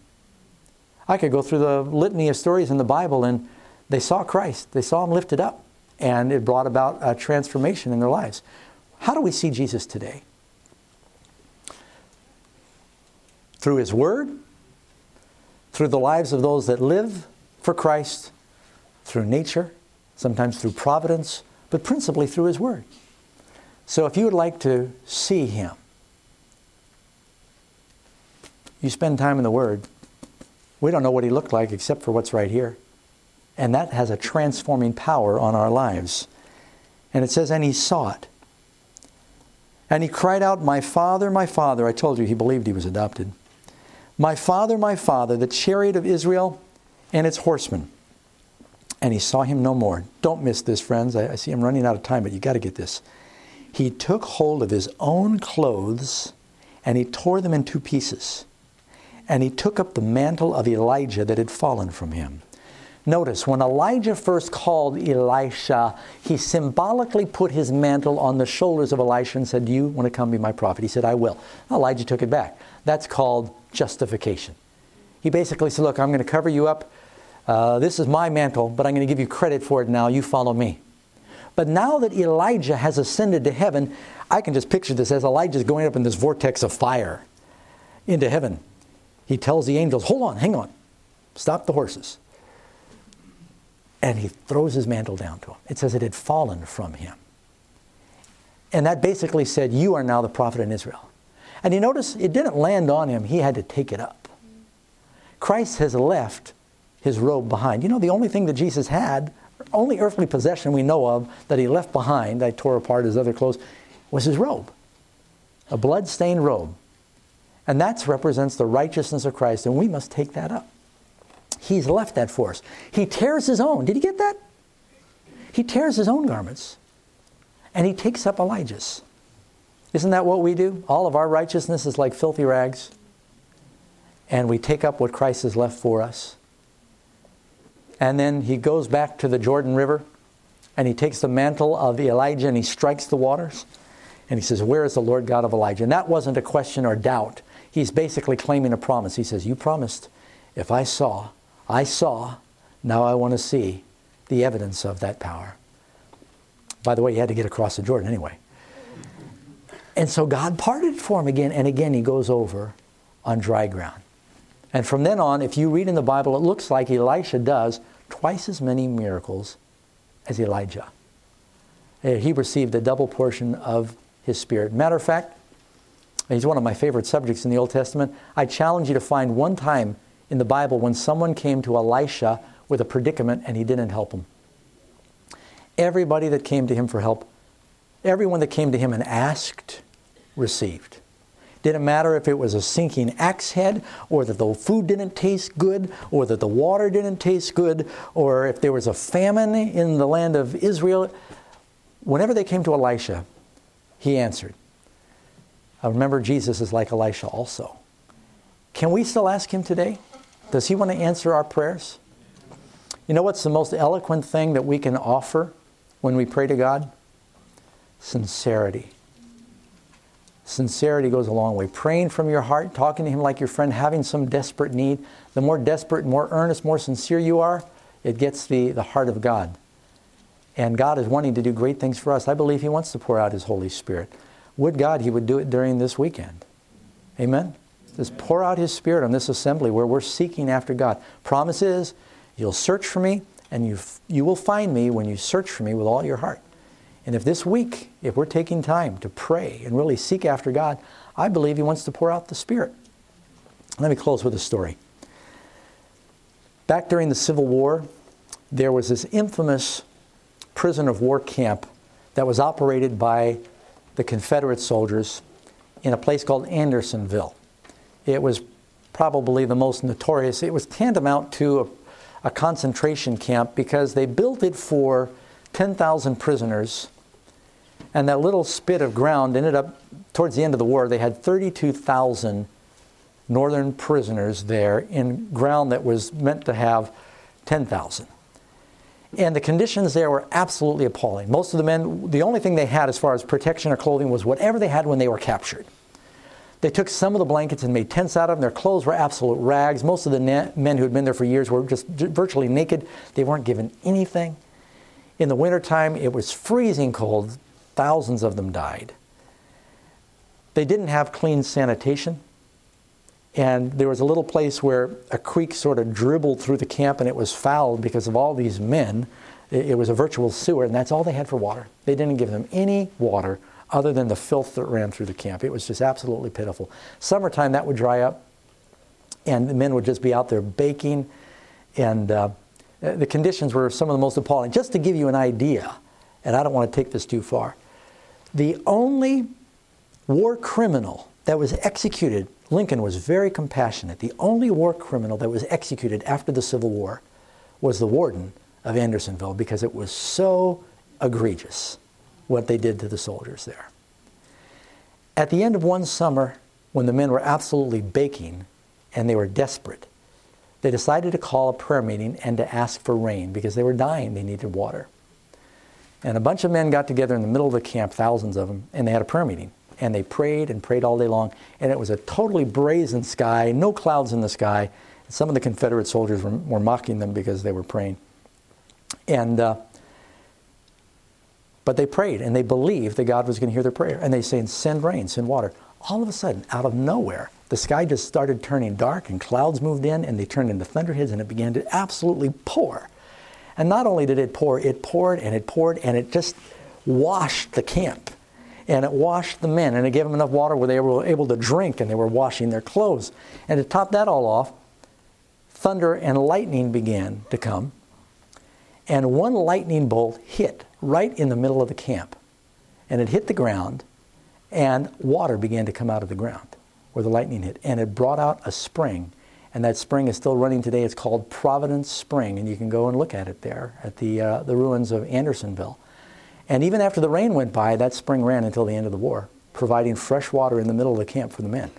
I could go through the litany of stories in the Bible and they saw Christ, they saw him lifted up, and it brought about a transformation in their lives. How do we see Jesus today? Through his word, through the lives of those that live for Christ, through nature, sometimes through providence, but principally through His Word. So if you would like to see Him, you spend time in the Word. We don't know what He looked like except for what's right here. And that has a transforming power on our lives. And it says, and He saw it. And he cried out, My father, my father. I told you he believed he was adopted. My father, my father, the chariot of Israel and its horsemen. And he saw him no more. Don't miss this, friends. I, I see I'm running out of time, but you got to get this. He took hold of his own clothes and he tore them in two pieces. And he took up the mantle of Elijah that had fallen from him. Notice, when Elijah first called Elisha, he symbolically put his mantle on the shoulders of Elisha and said, Do you want to come be my prophet? He said, I will. Elijah took it back. That's called justification. He basically said, Look, I'm going to cover you up. Uh, this is my mantle, but I'm going to give you credit for it now. You follow me. But now that Elijah has ascended to heaven, I can just picture this as Elijah's going up in this vortex of fire into heaven. He tells the angels, Hold on, hang on, stop the horses. And he throws his mantle down to him. It says it had fallen from him. And that basically said, You are now the prophet in Israel. And you notice it didn't land on him, he had to take it up. Christ has left his robe behind. You know, the only thing that Jesus had, only earthly possession we know of that he left behind, I tore apart his other clothes, was his robe. A blood-stained robe. And that represents the righteousness of Christ, and we must take that up. He's left that for us. He tears his own. Did you get that? He tears his own garments, and he takes up Elijah's. Isn't that what we do? All of our righteousness is like filthy rags. And we take up what Christ has left for us. And then he goes back to the Jordan River and he takes the mantle of Elijah and he strikes the waters. And he says, Where is the Lord God of Elijah? And that wasn't a question or doubt. He's basically claiming a promise. He says, You promised, if I saw, I saw, now I want to see the evidence of that power. By the way, he had to get across the Jordan anyway. And so God parted for him again, and again he goes over on dry ground. And from then on, if you read in the Bible, it looks like Elisha does twice as many miracles as Elijah. Uh, he received a double portion of his spirit. Matter of fact, he's one of my favorite subjects in the Old Testament. I challenge you to find one time in the Bible when someone came to Elisha with a predicament and he didn't help him. Everybody that came to him for help, everyone that came to him and asked, received. Didn't matter if it was a sinking axe head, or that the food didn't taste good, or that the water didn't taste good, or if there was a famine in the land of Israel. Whenever they came to Elisha, he answered. Uh, remember, Jesus is like Elisha also. Can we still ask him today? Does he want to answer our prayers? You know what's the most eloquent thing that we can offer when we pray to God? Sincerity. Sincerity goes a long way. Praying from your heart, talking to Him like your friend, having some desperate need. The more desperate, more earnest, more sincere you are, it gets the, the heart of God. And God is wanting to do great things for us. I believe He wants to pour out His Holy Spirit. Would God He would do it during this weekend? Amen? Just pour out His Spirit on this assembly where we're seeking after God. Promise is, you'll search for me, and you, you will find me when you search for me with all your heart. And if this week, if we're taking time to pray and really seek after God, I believe He wants to pour out the Spirit. Let me close with a story. Back during the Civil War, there was this infamous prison of war camp that was operated by the Confederate soldiers in a place called Andersonville. It was probably the most notorious. It was tantamount to a, a concentration camp because they built it for 10,000 prisoners, and that little spit of ground ended up, towards the end of the war, they had 32,000 northern prisoners there in ground that was meant to have 10,000. And the conditions there were absolutely appalling. Most of the men, the only thing they had as far as protection or clothing was whatever they had when they were captured. They took some of the blankets and made tents out of them. Their clothes were absolute rags. Most of the men who had been there for years were just virtually naked. They weren't given anything. In the wintertime, it was freezing cold. Thousands of them died. They didn't have clean sanitation. And there was a little place where a creek sort of dribbled through the camp and it was fouled because of all these men. It was a virtual sewer, and that's all they had for water. They didn't give them any water other than the filth that ran through the camp. It was just absolutely pitiful. Summertime, that would dry up, and the men would just be out there baking. And uh, the conditions were some of the most appalling. Just to give you an idea, and I don't want to take this too far, the only war criminal that was executed, Lincoln was very compassionate. The only war criminal that was executed after the Civil War was the warden of Andersonville because it was so egregious what they did to the soldiers there. At the end of one summer, when the men were absolutely baking and they were desperate, they decided to call a prayer meeting and to ask for rain because they were dying. They needed water. And a bunch of men got together in the middle of the camp, thousands of them, and they had a prayer meeting. And they prayed and prayed all day long. And it was a totally brazen sky, no clouds in the sky. Some of the Confederate soldiers were, were mocking them because they were praying. And, uh, but they prayed and they believed that God was going to hear their prayer. And they said, send rain, send water. All of a sudden, out of nowhere, the sky just started turning dark and clouds moved in and they turned into thunderheads and it began to absolutely pour. And not only did it pour, it poured and it poured and it just washed the camp. And it washed the men and it gave them enough water where they were able to drink and they were washing their clothes. And to top that all off, thunder and lightning began to come. And one lightning bolt hit right in the middle of the camp. And it hit the ground and water began to come out of the ground where the lightning hit, and it brought out a spring. And that spring is still running today. It's called Providence Spring, and you can go and look at it there at the, uh, the ruins of Andersonville. And even after the rain went by, that spring ran until the end of the war, providing fresh water in the middle of the camp for the men.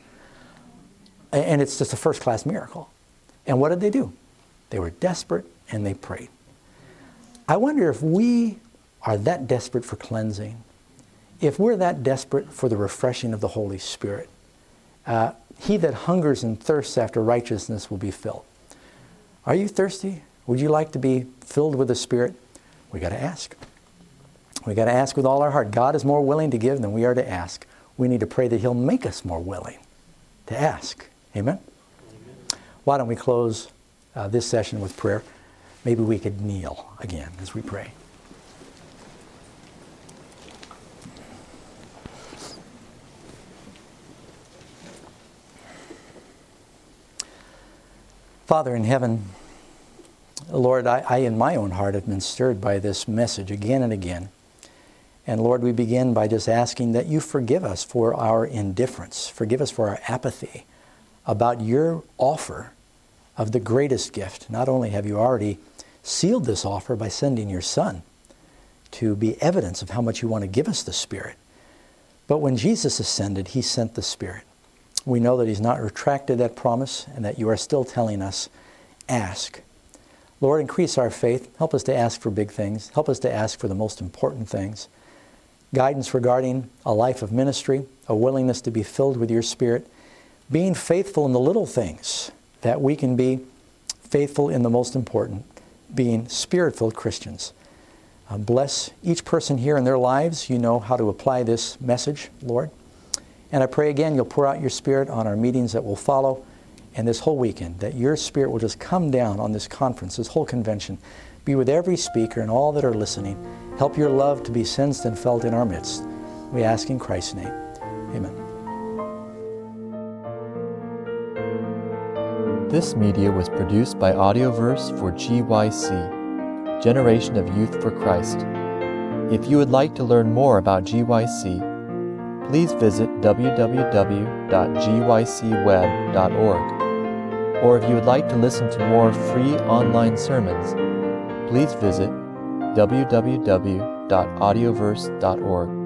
And it's just a first class miracle. And what did they do? They were desperate and they prayed. I wonder if we are that desperate for cleansing, if we're that desperate for the refreshing of the Holy Spirit, uh, he that hungers and thirsts after righteousness will be filled. Are you thirsty? Would you like to be filled with the Spirit? We got to ask. We got to ask with all our heart. God is more willing to give than we are to ask. we need to pray that He'll make us more willing to ask. Amen? Why don't we close uh, this session with prayer? Maybe we could kneel again as we pray. Father in heaven, Lord, I, I, in my own heart have been stirred by this message again and again. And Lord, we begin by just asking that you forgive us for our indifference, forgive us for our apathy about your offer of the greatest gift. Not only have you already sealed this offer by sending your Son to be evidence of how much you want to give us the Spirit, but when Jesus ascended, he sent the Spirit. We know that He's not retracted that promise and that you are still telling us, ask. Lord, increase our faith. Help us to ask for big things. Help us to ask for the most important things. Guidance regarding a life of ministry, a willingness to be filled with your Spirit, being faithful in the little things, that we can be faithful in the most important, being spirit filled Christians. Uh, bless each person here in their lives. You know how to apply this message, Lord. And I pray again you'll pour out your Spirit on our meetings that will follow and this whole weekend, that your Spirit will just come down on this conference, this whole convention. Be with every speaker and all that are listening. Help your love to be sensed and felt in our midst. We ask in Christ's name. Amen. This media was produced by Audioverse for GYC, Generation of Youth for Christ. If you would like to learn more about GYC, please visit www.gycweb.org. Or if you would like to listen to more free online sermons, please visit www.audioverse.org.